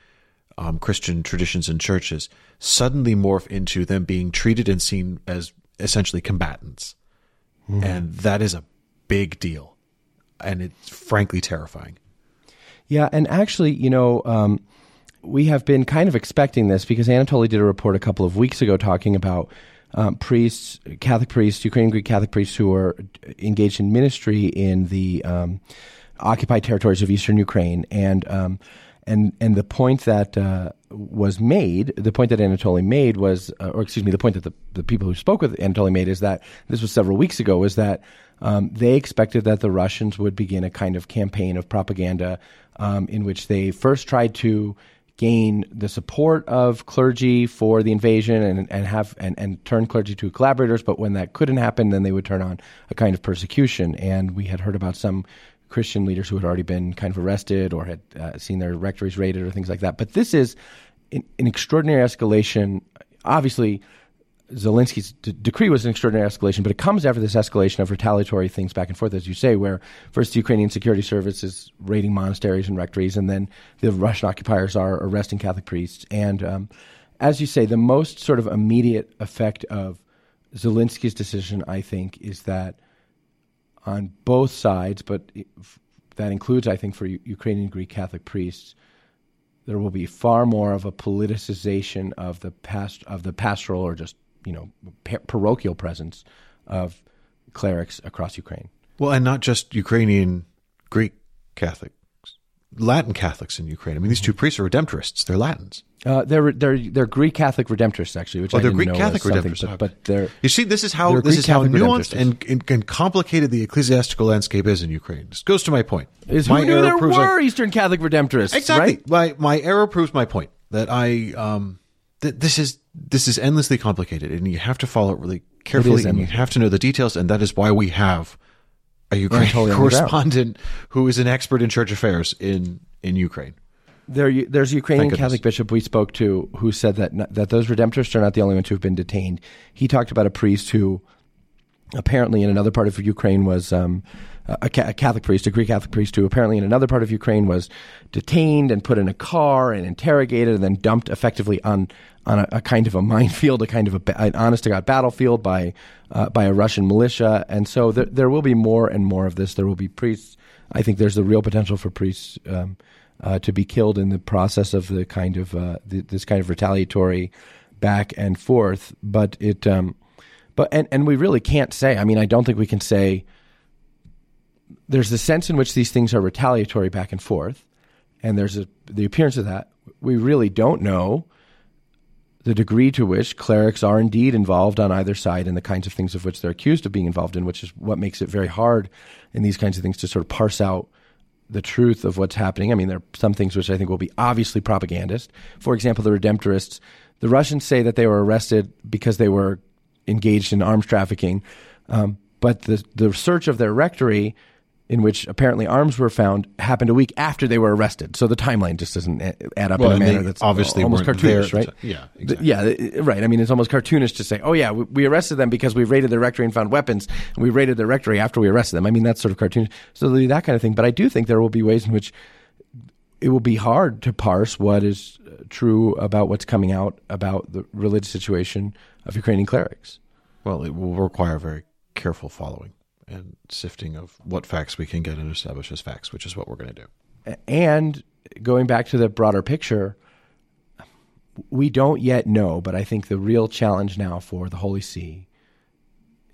um, Christian traditions and churches suddenly morph into them being treated and seen as essentially combatants Mm. And that is a big deal. And it's frankly terrifying. Yeah. And actually, you know, um, we have been kind of expecting this because Anatoly did a report a couple of weeks ago talking about um, priests, Catholic priests, Ukrainian Greek Catholic priests who are engaged in ministry in the um, occupied territories of eastern Ukraine. And um, and and the point that uh, was made, the point that Anatoly made was, uh, or excuse me, the point that the, the people who spoke with Anatoly made is that this was several weeks ago, is that um, they expected that the Russians would begin a kind of campaign of propaganda um, in which they first tried to gain the support of clergy for the invasion and, and have and, and turn clergy to collaborators, but when that couldn't happen, then they would turn on a kind of persecution. And we had heard about some Christian leaders who had already been kind of arrested or had uh, seen their rectories raided or things like that. But this is an, an extraordinary escalation. Obviously, Zelensky's d- decree was an extraordinary escalation, but it comes after this escalation of retaliatory things back and forth, as you say, where first the Ukrainian security service is raiding monasteries and rectories, and then the Russian occupiers are arresting Catholic priests. And um, as you say, the most sort of immediate effect of Zelensky's decision, I think, is that on both sides, but that includes, I think, for Ukrainian Greek Catholic priests, there will be far more of a politicization of the past of the pastoral or just you know parochial presence of clerics across Ukraine. Well, and not just Ukrainian Greek Catholic Latin Catholics in Ukraine. I mean, these two priests are Redemptorists. They're Latins. Uh, they're they're they're Greek Catholic Redemptorists actually, which oh, I they're Greek Catholic Redemptorists, but, but they're you see, this is how this is how nuanced and, and, and complicated the ecclesiastical landscape is in Ukraine. This goes to my point. Is my who knew error there proves were Eastern Catholic Redemptorists? exactly. right? My my error proves my point that I um that this is this is endlessly complicated and you have to follow it really carefully and you have to know the details and that is why we have a Ukrainian totally on the ground. correspondent who is an expert in church affairs in in Ukraine. There, there's a Ukrainian Catholic bishop we spoke to who said that that those redemptorists are not the only ones who have been detained. He talked about a priest who apparently in another part of Ukraine was um, a, a Catholic priest, a Greek Catholic priest who apparently in another part of Ukraine was detained and put in a car and interrogated and then dumped effectively on on a, a kind of a *laughs* minefield, a kind of a, an honest to god battlefield by uh, by a Russian militia. And so there, there will be more and more of this. There will be priests. I think there's the real potential for priests. Um, uh, to be killed in the process of the kind of uh, this kind of retaliatory back and forth. But it, um, but and and we really can't say. I mean, I don't think we can say. There's the sense in which these things are retaliatory back and forth, and there's a, the appearance of that. We really don't know the degree to which clerics are indeed involved on either side in the kinds of things of which they're accused of being involved in, which is what makes it very hard in these kinds of things to sort of parse out the truth of what's happening. I mean, there are some things which I think will be obviously propagandist. For example, the Redemptorists, the Russians say that they were arrested because they were engaged in arms trafficking, um, but the the search of their rectory in which apparently arms were found happened a week after they were arrested. So the timeline just doesn't add up well, in a manner that's obviously almost cartoonish, right? Yeah, exactly. yeah, right. I mean, it's almost cartoonish to say, "Oh yeah, we, we, arrested them because we raided their rectory and found weapons, and we raided their rectory after we arrested them." I mean, that's sort of cartoonish. So that kind of thing. But I do think there will be ways in which it will be hard to parse what is uh, true about what's coming out about the religious situation of Ukrainian clerics. Well, it will require very careful following and sifting of what facts we can get and establish as facts, which is what we're going to do. And going back to the broader picture, we don't yet know, but I think the real challenge now for the Holy See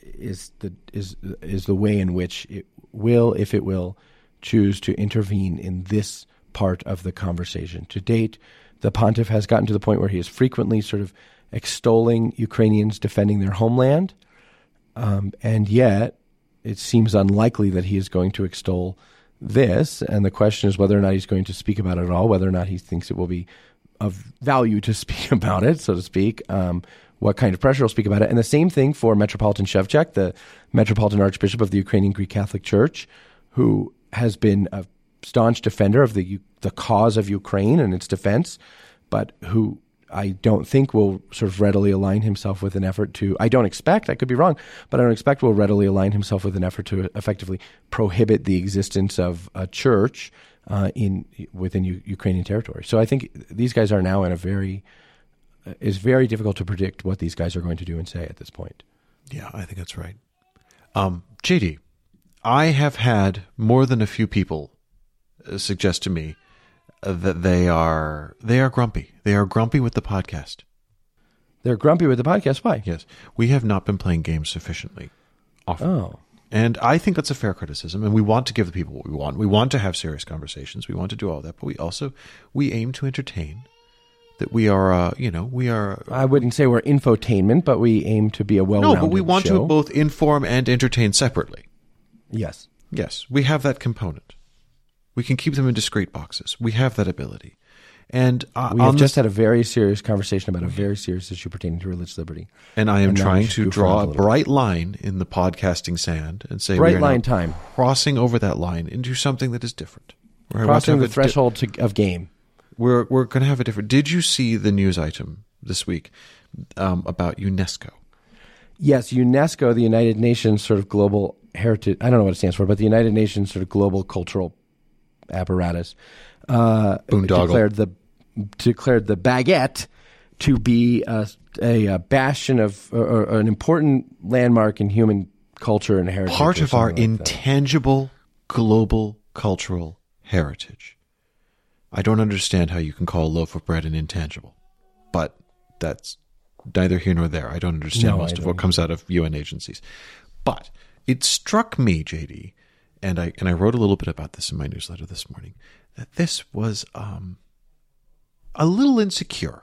is the is is the way in which it will, if it will, choose to intervene in this part of the conversation. To date, the pontiff has gotten to the point where he is frequently sort of extolling Ukrainians defending their homeland, um, and yet it seems unlikely that he is going to extol this. And the question is whether or not he's going to speak about it at all, whether or not he thinks it will be of value to *laughs* speak about it, so to speak. Um, what kind of pressure will speak about it. And the same thing for Metropolitan Shevchuk, the Metropolitan Archbishop of the Ukrainian Greek Catholic Church, who has been a staunch defender of the the cause of Ukraine and its defense, but who I don't think will sort of readily align himself with an effort to. I don't expect. I could be wrong, but I don't expect will readily align himself with an effort to effectively prohibit the existence of a church uh, in within U- Ukrainian territory. So I think these guys are now in a very. Uh, it's very difficult to predict what these guys are going to do and say at this point. Yeah, I think that's right. Um, JD, I have had more than a few people uh, suggest to me that they are they are grumpy. They are grumpy with the podcast. They're grumpy with the podcast. Why? Yes, we have not been playing games sufficiently often. Oh. And I think that's a fair criticism, and we want to give the people what we want. We want to have serious conversations. We want to do all that, but we also we aim to entertain. That we are, uh, you know, we are. I wouldn't say we're infotainment, but we aim to be a well. No, but we want show. to both inform and entertain separately. Yes. Yes, we have that component. We can keep them in discrete boxes. We have that ability. And uh, we have just had a very serious conversation about a very serious issue pertaining to religious liberty. And I am and trying to draw a, a bright line in the podcasting sand and say bright line time, crossing over that line into something that is different. Crossing the threshold di- of game. We're we're going to have a different. Did you see the news item this week um, about UNESCO? Yes, UNESCO, the United Nations sort of global heritage. I don't know what it stands for, but the United Nations sort of global cultural apparatus uh, declared the declared the baguette to be a, a, a bastion of or, or an important landmark in human culture and heritage. Part of our like intangible that. global cultural heritage. I don't understand how you can call a loaf of bread an intangible, but that's neither here nor there. I don't understand no, most of what comes out of UN agencies. But it struck me, JD, and I and I wrote a little bit about this in my newsletter this morning, that this was um, a little insecure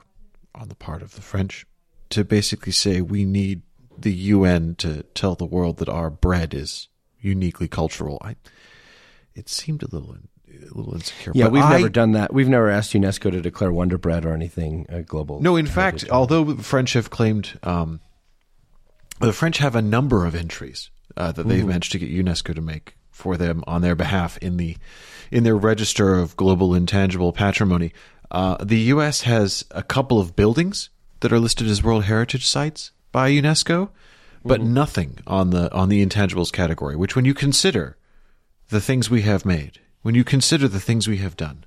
on the part of the French to basically say we need the UN to tell the world that our bread is uniquely cultural. I, it seemed a little a little insecure. Yeah, but we've I, never done that. We've never asked UNESCO to declare Wonder Bread or anything uh, global. No, in fact, although the French have claimed, um, the French have a number of entries uh, that they've managed to get UNESCO to make for them on their behalf in the in their register of global intangible patrimony. Uh, the U.S. has a couple of buildings that are listed as World Heritage Sites by UNESCO, but mm-hmm. nothing on the on the intangibles category. Which, when you consider the things we have made, when you consider the things we have done,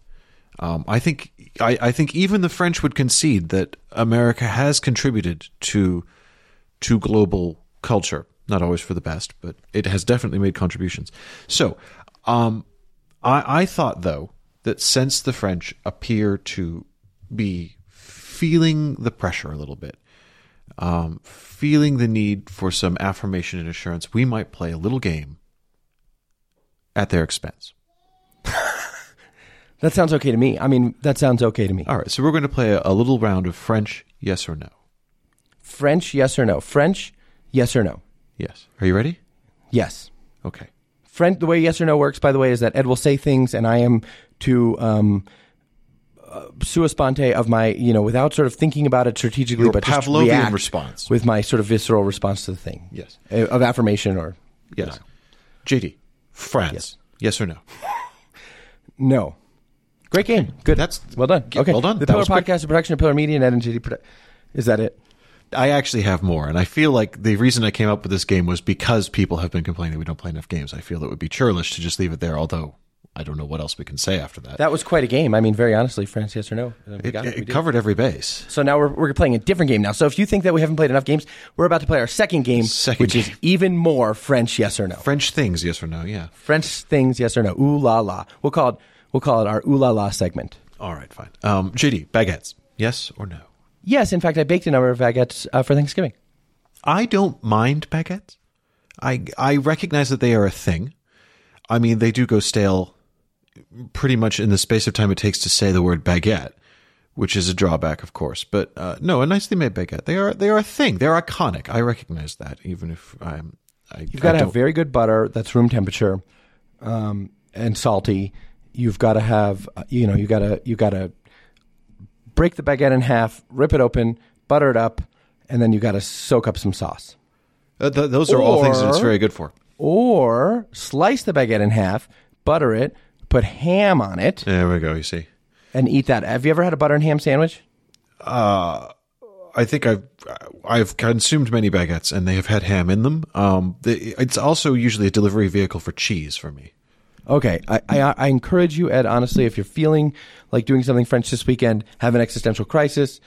um, I think I, I think even the French would concede that America has contributed to to global culture not always for the best, but it has definitely made contributions. So, um, I, I thought though that since the French appear to be feeling the pressure a little bit, um, feeling the need for some affirmation and assurance, we might play a little game at their expense. *laughs* that sounds okay to me. I mean, that sounds okay to me. All right, so we're going to play a, a little round of French yes or no? French, yes or no? French, yes or no? Yes. Are you ready? Yes. Okay. French, the way yes or no works, by the way, is that Ed will say things and I am to um, uh, sua sponte of my, you know, without sort of thinking about it strategically, Your but just Pavlovian react response. with my sort of visceral response to the thing. Yes. Uh, Of affirmation or Yes. JD, France. Yes, or no? *laughs* no. Great game. Good. That's- well done. Okay. well done. The That Pillar quick. Podcast, a production of Pillar Media and Ed and JD. Produ- Is that it? I actually have more, and I feel like the reason I came up with this game was because people have been complaining we don't play enough games. I feel it would be churlish to just leave it there, although I don't know what else we can say after that. That was quite a game. I mean, very honestly, France, yes or no? We it it. it covered every base. So now we're, we're playing a different game now. So if you think that we haven't played enough games, we're about to play our second game, Second which is even more French yes or no. French things, yes or no? Yeah. French things yes or no. Ooh la la. We'll call it we'll call it our ooh la la segment. All right, fine. Um, JD, baguettes, yes or no? Yes, in fact, I baked a number of baguettes uh, for Thanksgiving. I don't mind baguettes. I I recognize that they are a thing. I mean, they do go stale pretty much in the space of time it takes to say the word baguette, which is a drawback, of course. But uh, no, a nicely made baguette. They are they are a thing. They're iconic. I recognize that, even if I'm. I, You've got to have very good butter that's room temperature um, and salty. You've got to have uh, you know you got to you got to break the baguette in half, rip it open, butter it up, and then you got to soak up some sauce. Uh, th- those are all things that it's very good for. Or slice the baguette in half, butter it, put ham on it, There we go. You see. and eat that. Have you ever had a butter and ham sandwich? Uh, I think I've I've consumed many baguettes and they have had ham in them. Um, the, it's also usually a delivery vehicle for cheese for me. Okay, I, I, I encourage you, Ed. Honestly, if you're feeling like doing something French this weekend, have an existential crisis,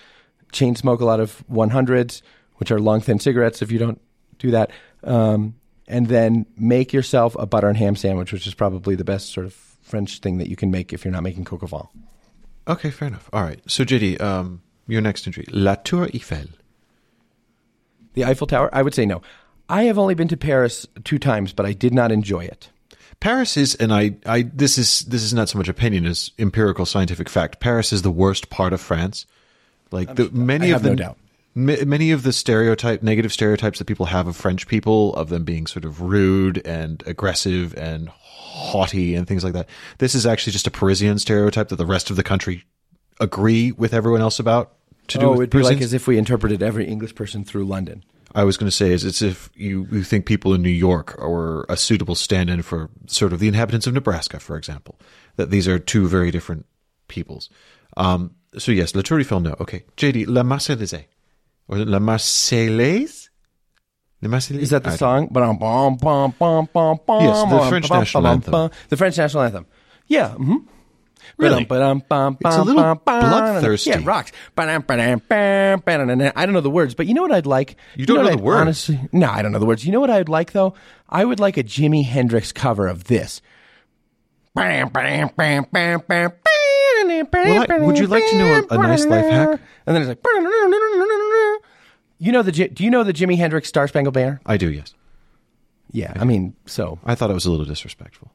chain smoke a lot of 100s, which are long thin cigarettes. If you don't do that, um, and then make yourself a butter and ham sandwich, which is probably the best sort of French thing that you can make if you're not making coq au vin. Okay, fair enough. All right. So JD, um, your next entry, La Tour Eiffel. The Eiffel Tower, I would say no. I have only been to Paris two times, but I did not enjoy it. Paris is, and I, I, this is this is not so much opinion as empirical scientific fact. Paris is the worst part of France. Like the, many I of have no the doubt. ma- many of the stereotype, negative stereotypes that people have of French people, of them being sort of rude and aggressive and haughty and things like that. This is actually just a Parisian stereotype that the rest of the country agree with everyone else about. To do Oh, it'd be like as if we interpreted every English person through London. I was going to say is it's if you, you think people in New York are a suitable stand-in for sort of the inhabitants of Nebraska, for example, that these are two very different peoples. Um, so yes, La Tour Eiffel, no. Okay. JD, La Marseillaise. Or La Marseillaise? La Marseillaise? Is that the I song? Ba-dum, bum, bum, bum, bum, bum, Yes, the French national anthem. The French national anthem. Yeah. Mm-hmm. Really? Ba-dum, It's a little bloodthirsty. Yeah, it rocks. Ba-dum, ba-dum, I don't know the words, but you know what I'd like? You don't what know I'd the words? Honestly, no, I don't know the words. You know what I'd like though? I would like a Jimi Hendrix cover of this. Well, I- would you like to know a- a nice life hack? And then it's like, you know the do you know the Jimi Hendrix Star Spangled Banner? I do, yes. Yeah, I mean, so I thought it was a little disrespectful.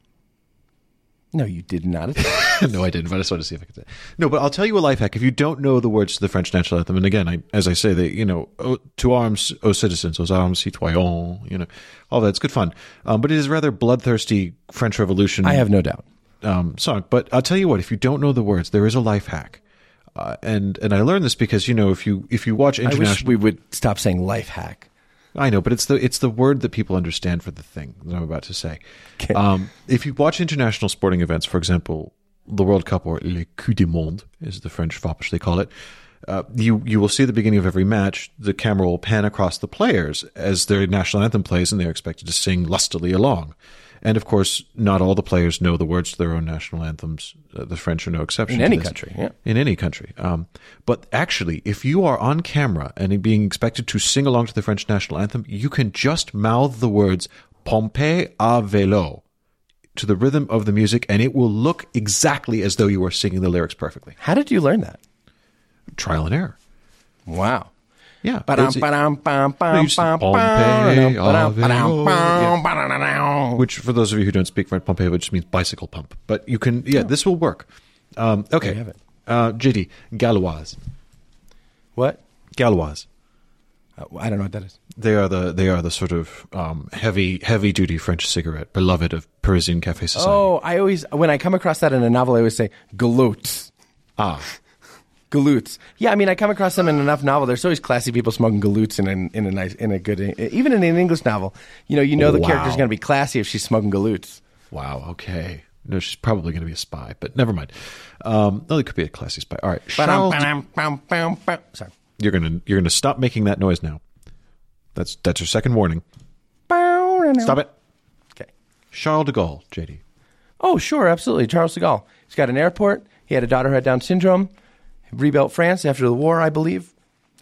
No, you did not. *laughs* no, I didn't, but I just wanted to see if I could say. No, but I'll tell you a life hack. If you don't know the words to the French national anthem, and again, I, as I say, they, you know, oh, to arms, oh citizens, aux armes, citoyens, you know, all that's good fun. Um, but it is rather bloodthirsty French Revolution I have no doubt. um, song. But I'll tell you what, if you don't know the words, there is a life hack. Uh, and and I learned this because you know if you if you watch I wish international, we would stop saying life hack. I know, but it's the it's the word that people understand for the thing that I'm about to say. Okay. Um, if you watch international sporting events, for example, the World Cup or Le Coupe du Monde, is the French foppish they call it, uh, you you will see at the beginning of every match the camera will pan across the players as their national anthem plays, and they're expected to sing lustily along. And of course, not all the players know the words to their own national anthems. Uh, the French are no exception. In any this. country, yeah. In any country. Um, but actually, if you are on camera and being expected to sing along to the French national anthem, you can just mouth the words Pompey à vélo to the rhythm of the music, and it will look exactly as though you were singing the lyrics perfectly. How did you learn that? Trial and error. Wow. Yeah. Which for those of you who don't speak French, Pompey just means bicycle pump. But you can, yeah, this will work. Um, okay. you have it. Uh, JD, Gauloise. What? Galois. Uh, I don't know what that is. They are the they are the sort of um, heavy heavy duty French cigarette, beloved of Parisian cafe society. Oh, I always when I come across that in a novel, I always say galoots. Ah, *laughs* Galoots. Yeah, I mean, I come across them in enough novel. There's always classy people smoking galoots in a, in a nice, in a good, even in an English novel. You know, you know the Wow. character's going to be classy if she's smoking galoots. wow. Okay. No, she's probably going to be a spy, but never mind. Um, no, it could be a classy spy. All right, Charles, Sorry. you're gonna you're gonna stop making that noise now. That's that's your second warning. Stop it. Okay. Charles de Gaulle, JD. Oh, sure, absolutely. Charles de Gaulle. He's got an airport. He had a daughter who had Down syndrome. Rebuilt France after the war, I believe.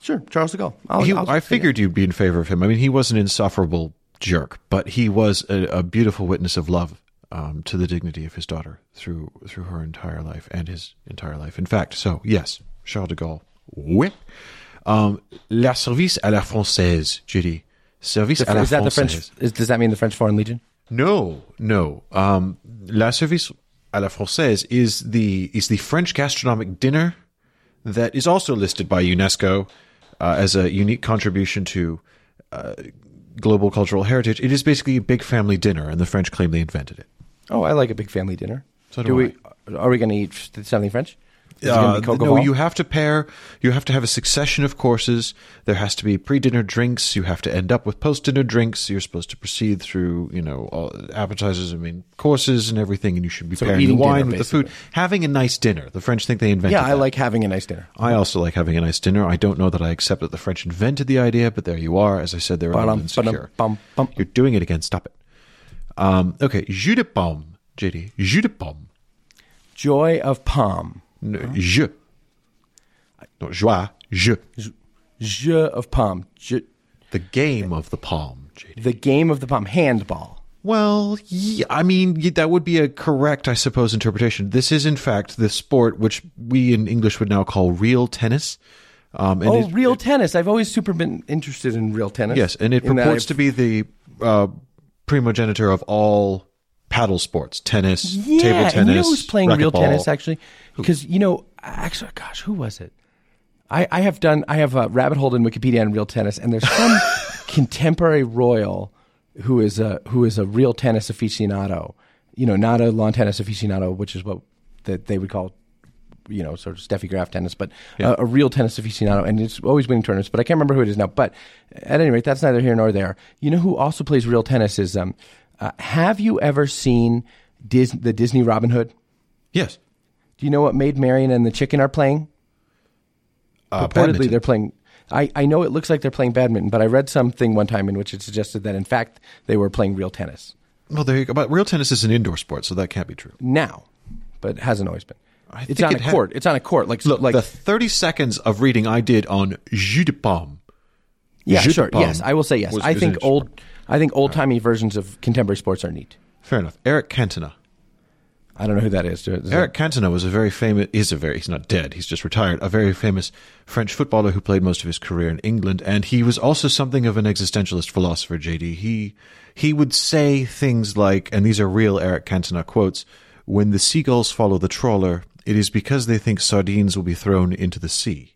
Sure, Charles de Gaulle. I'll, He, I'll- I figured you'd be in favor of him. I mean, he was an insufferable jerk, but he was a, a beautiful witness of love um, to the dignity of his daughter through through her entire life and his entire life. In fact, so yes, Charles de Gaulle. Oui. Um, la service à la française, JD. Service à la Is that the française. French? Is, does that mean the French Foreign Legion? No, no. Um, La Service à la Française is the is the French gastronomic dinner that is also listed by UNESCO uh, as a unique contribution to uh, global cultural heritage. It is basically a big family dinner, and the French claim they invented it. Oh, I like a big family dinner. So do we? Are we going to eat something French? Is it gonna Uh, no, you have to pair. You have to have a succession of courses. There has to be pre-dinner drinks. You have to end up with post-dinner drinks. You're supposed to proceed through, you know, appetizers. I mean, courses and everything. And you should be So pairing the eating wine dinner, with the food. Having a nice dinner. The French think they invented. Yeah, I that. like having a nice dinner. I also like having a nice dinner. I don't know that I accept that the French invented the idea, but there you are. As I said, they're Ba-dum, insecure. ba-dum, bum, bum. You're doing it again. Stop it. Um, okay, jeu de paume, JD. Jus de pomme. Joy of Palm. No, Je. Not joie. Je. Jeu of Palm. Je, The game of the palm, JD. the game of the palm. Handball. Well, yeah, I mean, that would be a correct, I suppose, interpretation. This is, in fact, the sport which we in English would now call real tennis. Um, and oh, it- real tennis. I've always super been interested in real tennis. Yes, and it purports to be the uh, primogenitor of all paddle sports: tennis, yeah, table tennis. And you know who's playing real racquetball. tennis actually? Because you know, actually, gosh, who was it? I, I have done. I have a rabbit hole in Wikipedia on real tennis, and there's some *laughs* contemporary royal who is a who is a real tennis aficionado. You know, not a lawn tennis aficionado, which is what that they would call you know, sort of Steffi Graf tennis, but a, a real tennis aficionado, and it's always winning tournaments. But I can't remember who it is now. But at any rate, that's neither here nor there. You know who also plays real tennis is um, uh, have you ever seen Dis- the Disney Robin Hood? Yes, Do you know what Maid Marian and the Chicken are playing? uh, Reportedly, badminton. they're playing. I, I know it looks like they're playing badminton, but I read something one time in which it suggested that in fact they were playing real tennis Well, there you go. But real tennis is an indoor sport, so that can't be true. now, but it hasn't always been. I it's on it a had- court. It's on a court. Like Look, like the thirty seconds of reading I did on jus de pomme. yeah, sure. pomme Yes, I will say yes. was- I think old. I think old timey versions of contemporary sports are neat. Fair enough. Eric Cantona. I don't know who that is. Is Eric Cantona was a very famous. Is a very. He's not dead. He's just retired. A very famous French footballer who played most of his career in England, and he was also something of an existentialist philosopher. JD. He he would say things like, and these are real Eric Cantona quotes: "When the seagulls follow the trawler, it is because they think sardines will be thrown into the sea,"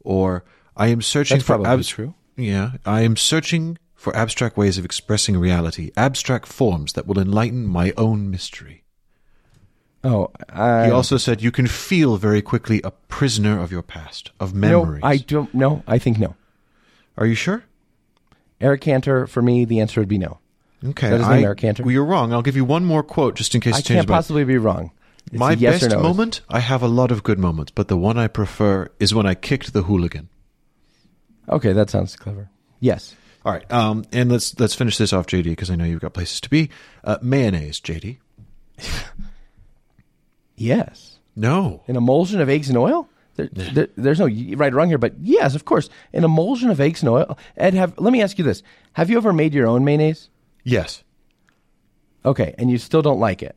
or "I am searching That's for probably true. Yeah, I am searching for abstract ways of expressing reality, abstract forms that will enlighten my own mystery." Oh, I, He also said you can feel very quickly a prisoner of your past, of memories. no. I don't know. I think no. Are you sure? Eric Cantor. For me, the answer would be no. Okay. Is that his I, name, Eric Cantor? Well, you're wrong. I'll give you one more quote just in case I you change can't my mind. possibly be wrong. It's My yes best no. moment, I have a lot of good moments, but the one I prefer is when I kicked the hooligan. Okay, that sounds clever. Yes. All right, um, and let's let's finish this off, JD, because I know you've got places to be. Uh, mayonnaise, JD. *laughs* Yes. No, An emulsion of eggs and oil? There, there, there's no right or wrong here, but yes, of course, an emulsion of eggs and oil. Ed, have let me ask you this: Have you ever made your own mayonnaise? yes, Okay, and you still don't like it?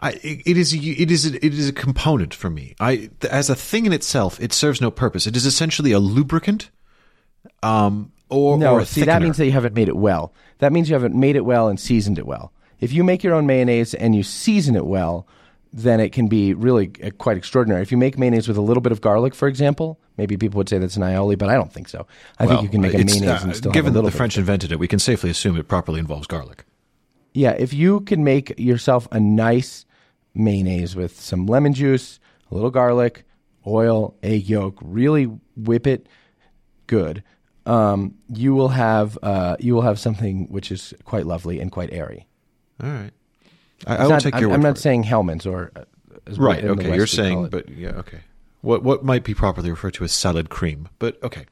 I, it is a, it is a, it is a component for me. I as a thing in itself, it serves no purpose. It is essentially a lubricant, um, or No, or see, that means that you haven't made it well. That means you haven't made it well and seasoned it well. If you make your own mayonnaise and you season it well, then it can be really uh, quite extraordinary. If you make mayonnaise with a little bit of garlic, for example, maybe people would say that's an aioli, but I don't think so. I think you can make a mayonnaise uh, and still given have a little the French invented it, we can safely assume it properly involves garlic. Yeah, if you can make yourself a nice mayonnaise with some lemon juice, a little garlic, oil, egg yolk, really whip it good, um, you will have uh, you will have something which is quite lovely and quite airy. All right. I, I will not- take I'm, your I'm not for it. saying Hellmann's or uh, as Right. Okay. You're saying, but yeah. Okay. What what might be properly referred to as salad cream, but okay.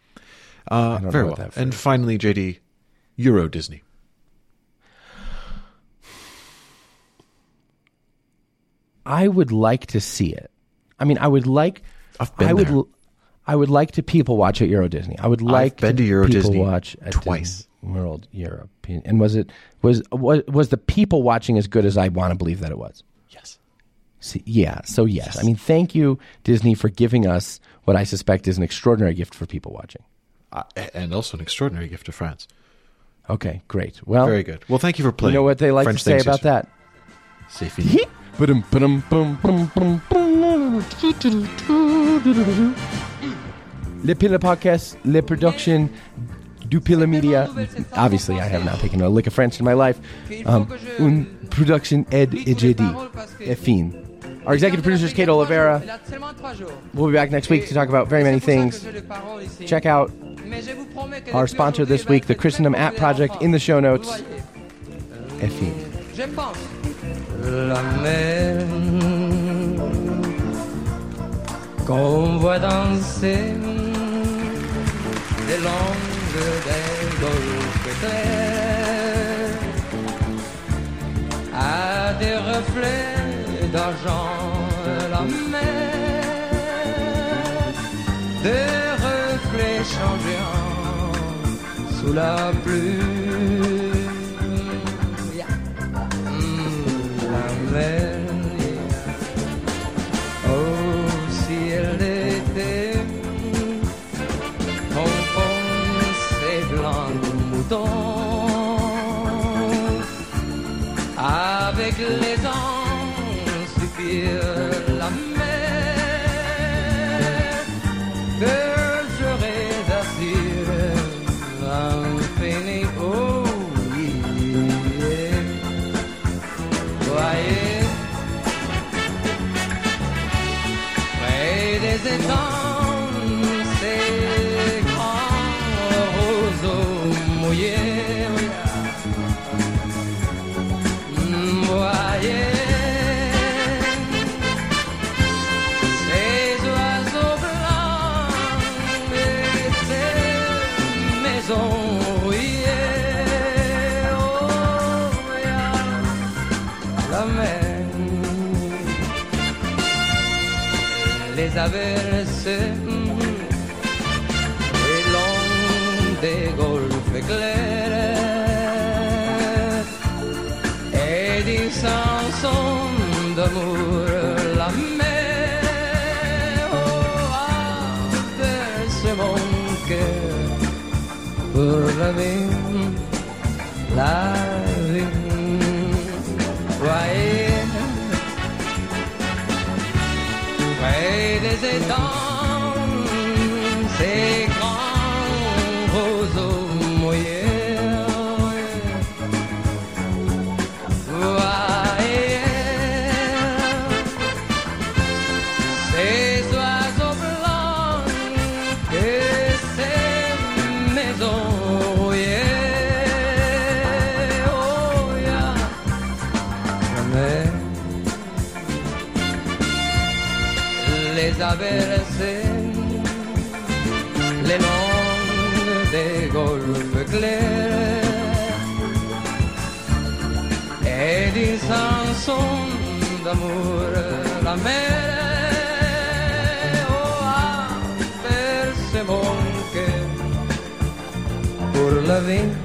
Uh, very well. And finally, JD, Euro Disney. I would like to see it. I mean, I would like. I've been I would. there. l- I would like to people watch at Euro Disney. I would like been to Euro people Disney watch at twice. Disney World European. And was it was was was the people watching as good as I want to believe that it was? Yes. See, yeah. So yes. I mean, thank you Disney for giving us what I suspect is an extraordinary gift for people watching. Uh, and also an extraordinary gift to France. Okay, great. Well, Very good. Well, thank you for playing. You know what they like French to say about yesterday. that? C'est fini. Le Pilla Podcast, Le Production, Du Pilla Media. Obviously, I have not taken a lick of French in my life. Um, un production ed ejedi. Et fin. Our executive producer is Kate Oliveira. We'll be back next week to talk about very many things. Check out our sponsor this week, the Christendom At Project, in the show notes. Et fin. La mer qu'on voit danser les longues des golfes clairs à des reflets d'argent la mer. Des reflets changeants sous la pluie. Mm, primera d'amour, la mer, oh, a percé mon cœur pour la vie.